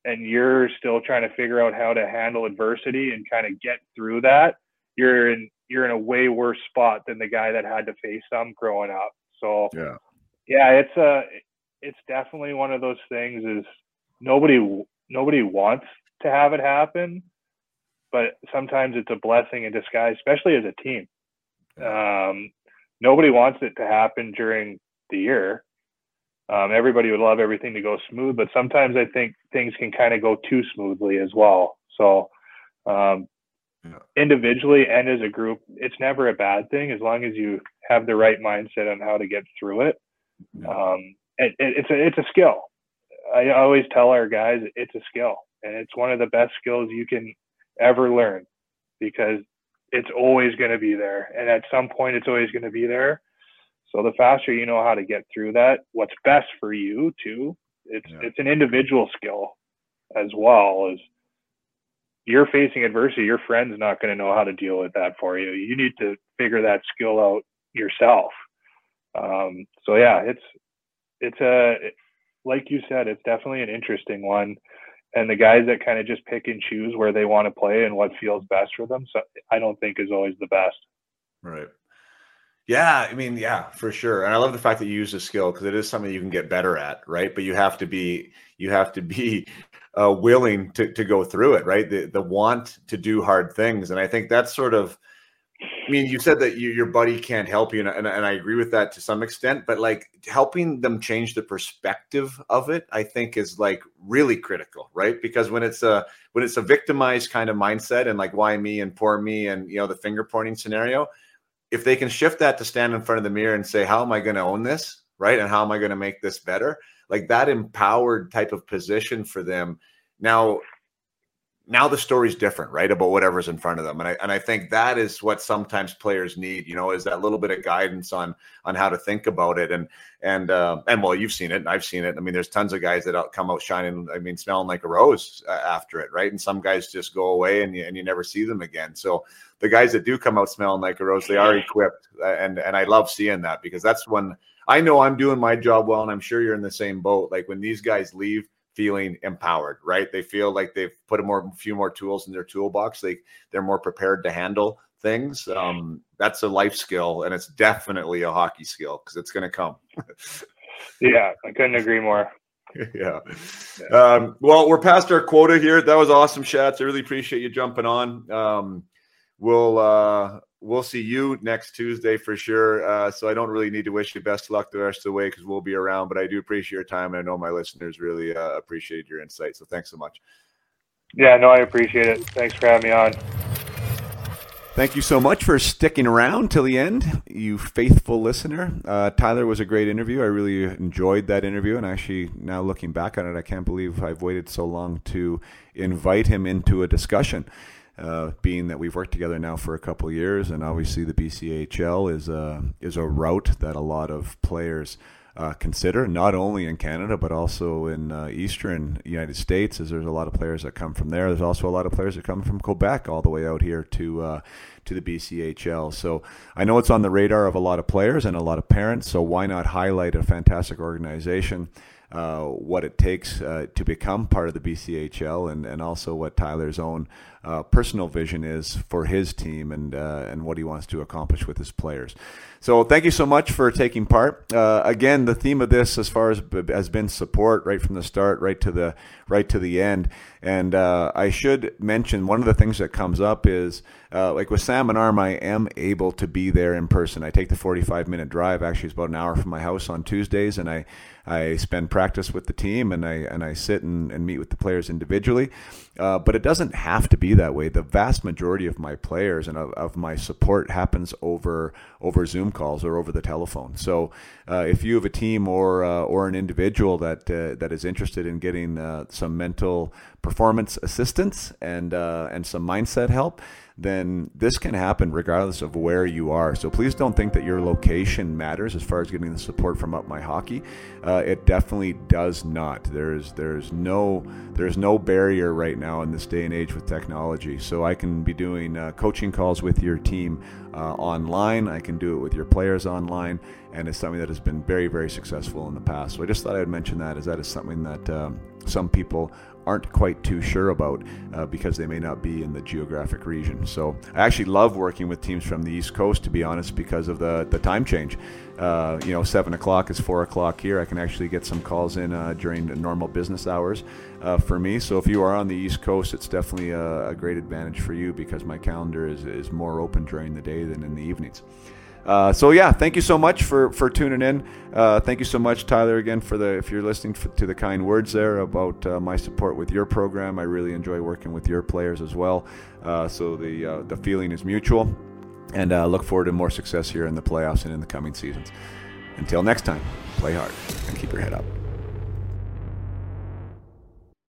and you're still trying to figure out how to handle adversity and kind of get through that you're in you're in a way worse spot than the guy that had to face them growing up. So yeah. yeah it's a it's definitely one of those things is nobody nobody wants to have it happen but sometimes it's a blessing in disguise especially as a team. Um, nobody wants it to happen during the year. Um, everybody would love everything to go smooth, but sometimes I think things can kind of go too smoothly as well. So, um, yeah. individually and as a group, it's never a bad thing as long as you have the right mindset on how to get through it. Yeah. Um, it, it, it's a it's a skill. I always tell our guys it's a skill, and it's one of the best skills you can ever learn because it's always going to be there. And at some point, it's always going to be there. So the faster you know how to get through that, what's best for you too. It's yeah. it's an individual skill as well as you're facing adversity. Your friend's not going to know how to deal with that for you. You need to figure that skill out yourself. Um, so yeah, it's it's a like you said, it's definitely an interesting one and the guys that kind of just pick and choose where they want to play and what feels best for them. So I don't think is always the best. Right. Yeah, I mean, yeah, for sure. And I love the fact that you use the skill because it is something you can get better at, right? But you have to be you have to be uh, willing to to go through it, right? The the want to do hard things, and I think that's sort of I mean, you said that you, your buddy can't help you, and, and, and, I agree with that to some extent. But like helping them change the perspective of it, I think is like really critical, right? Because when it's a when it's a victimized kind of mindset and like why me and poor me and you know the finger pointing scenario, if they can shift that to stand in front of the mirror and say, "How am I going to own this?" right, and how am I going to make this better? Like that empowered type of position for them. Now, now the story's different, right? About whatever's in front of them. And I and I think that is what sometimes players need, you know, is that little bit of guidance on on how to think about it. And and uh, and well, you've seen it, and I've seen it. I mean, there's tons of guys that come out shining. I mean, smelling like a rose uh, after it, right? And some guys just go away, and you and you never see them again. So the guys that do come out smelling like a rose, they are equipped, uh, and and I love seeing that because that's when I know I'm doing my job well, and I'm sure you're in the same boat. Like when these guys leave feeling empowered, right? They feel like they've put a more few more tools in their toolbox. They they're more prepared to handle things. Um, that's a life skill, and it's definitely a hockey skill because it's going to come. yeah, I couldn't agree more. yeah. Um, well, we're past our quota here. That was awesome, Shats. I really appreciate you jumping on. Um, we'll uh, we'll see you next Tuesday for sure. Uh, so I don't really need to wish you best luck the rest of the way because we'll be around. But I do appreciate your time, and I know my listeners really uh, appreciate your insight. So thanks so much. Yeah, no, I appreciate it. Thanks for having me on. Thank you so much for sticking around till the end, you faithful listener. Uh, Tyler was a great interview. I really enjoyed that interview, and actually, now looking back on it, I can't believe I've waited so long to invite him into a discussion uh, being that we've worked together now for a couple years, and obviously the BCHL is a is a route that a lot of players uh, consider, not only in Canada but also in uh, Eastern United States, as there's a lot of players that come from there. There's also a lot of players that come from Quebec all the way out here to uh, to the BCHL. So I know it's on the radar of a lot of players and a lot of parents. So why not highlight a fantastic organization? Uh, what it takes uh, to become part of the BCHL and, and also what Tyler's own uh, personal vision is for his team and uh, and what he wants to accomplish with his players. So thank you so much for taking part. Uh, again, the theme of this, as far as has been support right from the start, right to the right to the end. And uh, I should mention one of the things that comes up is uh, like with Salmon Arm, I am able to be there in person. I take the 45 minute drive. Actually, it's about an hour from my house on Tuesdays, and I I spend practice with the team and I and I sit and, and meet with the players individually. Uh, but it doesn't have to be that way. The vast majority of my players and of, of my support happens over over Zoom calls or over the telephone. So uh, if you have a team or uh, or an individual that uh, that is interested in getting uh, some mental performance assistance and uh, and some mindset help then this can happen regardless of where you are. So please don't think that your location matters as far as getting the support from Up My Hockey. Uh, it definitely does not. There's there's no there's no barrier right now in this day and age with technology. So I can be doing uh, coaching calls with your team uh, online. I can do it with your players online, and it's something that has been very very successful in the past. So I just thought I would mention that as that is something that um, some people aren't quite too sure about uh, because they may not be in the geographic region. So I actually love working with teams from the East Coast, to be honest, because of the, the time change. Uh, you know, 7 o'clock is 4 o'clock here. I can actually get some calls in uh, during normal business hours uh, for me. So if you are on the East Coast, it's definitely a, a great advantage for you because my calendar is, is more open during the day than in the evenings. Uh, so yeah, thank you so much for for tuning in. Uh, thank you so much, Tyler, again for the if you're listening to the kind words there about uh, my support with your program. I really enjoy working with your players as well. Uh, so the uh, the feeling is mutual, and look forward to more success here in the playoffs and in the coming seasons. Until next time, play hard and keep your head up.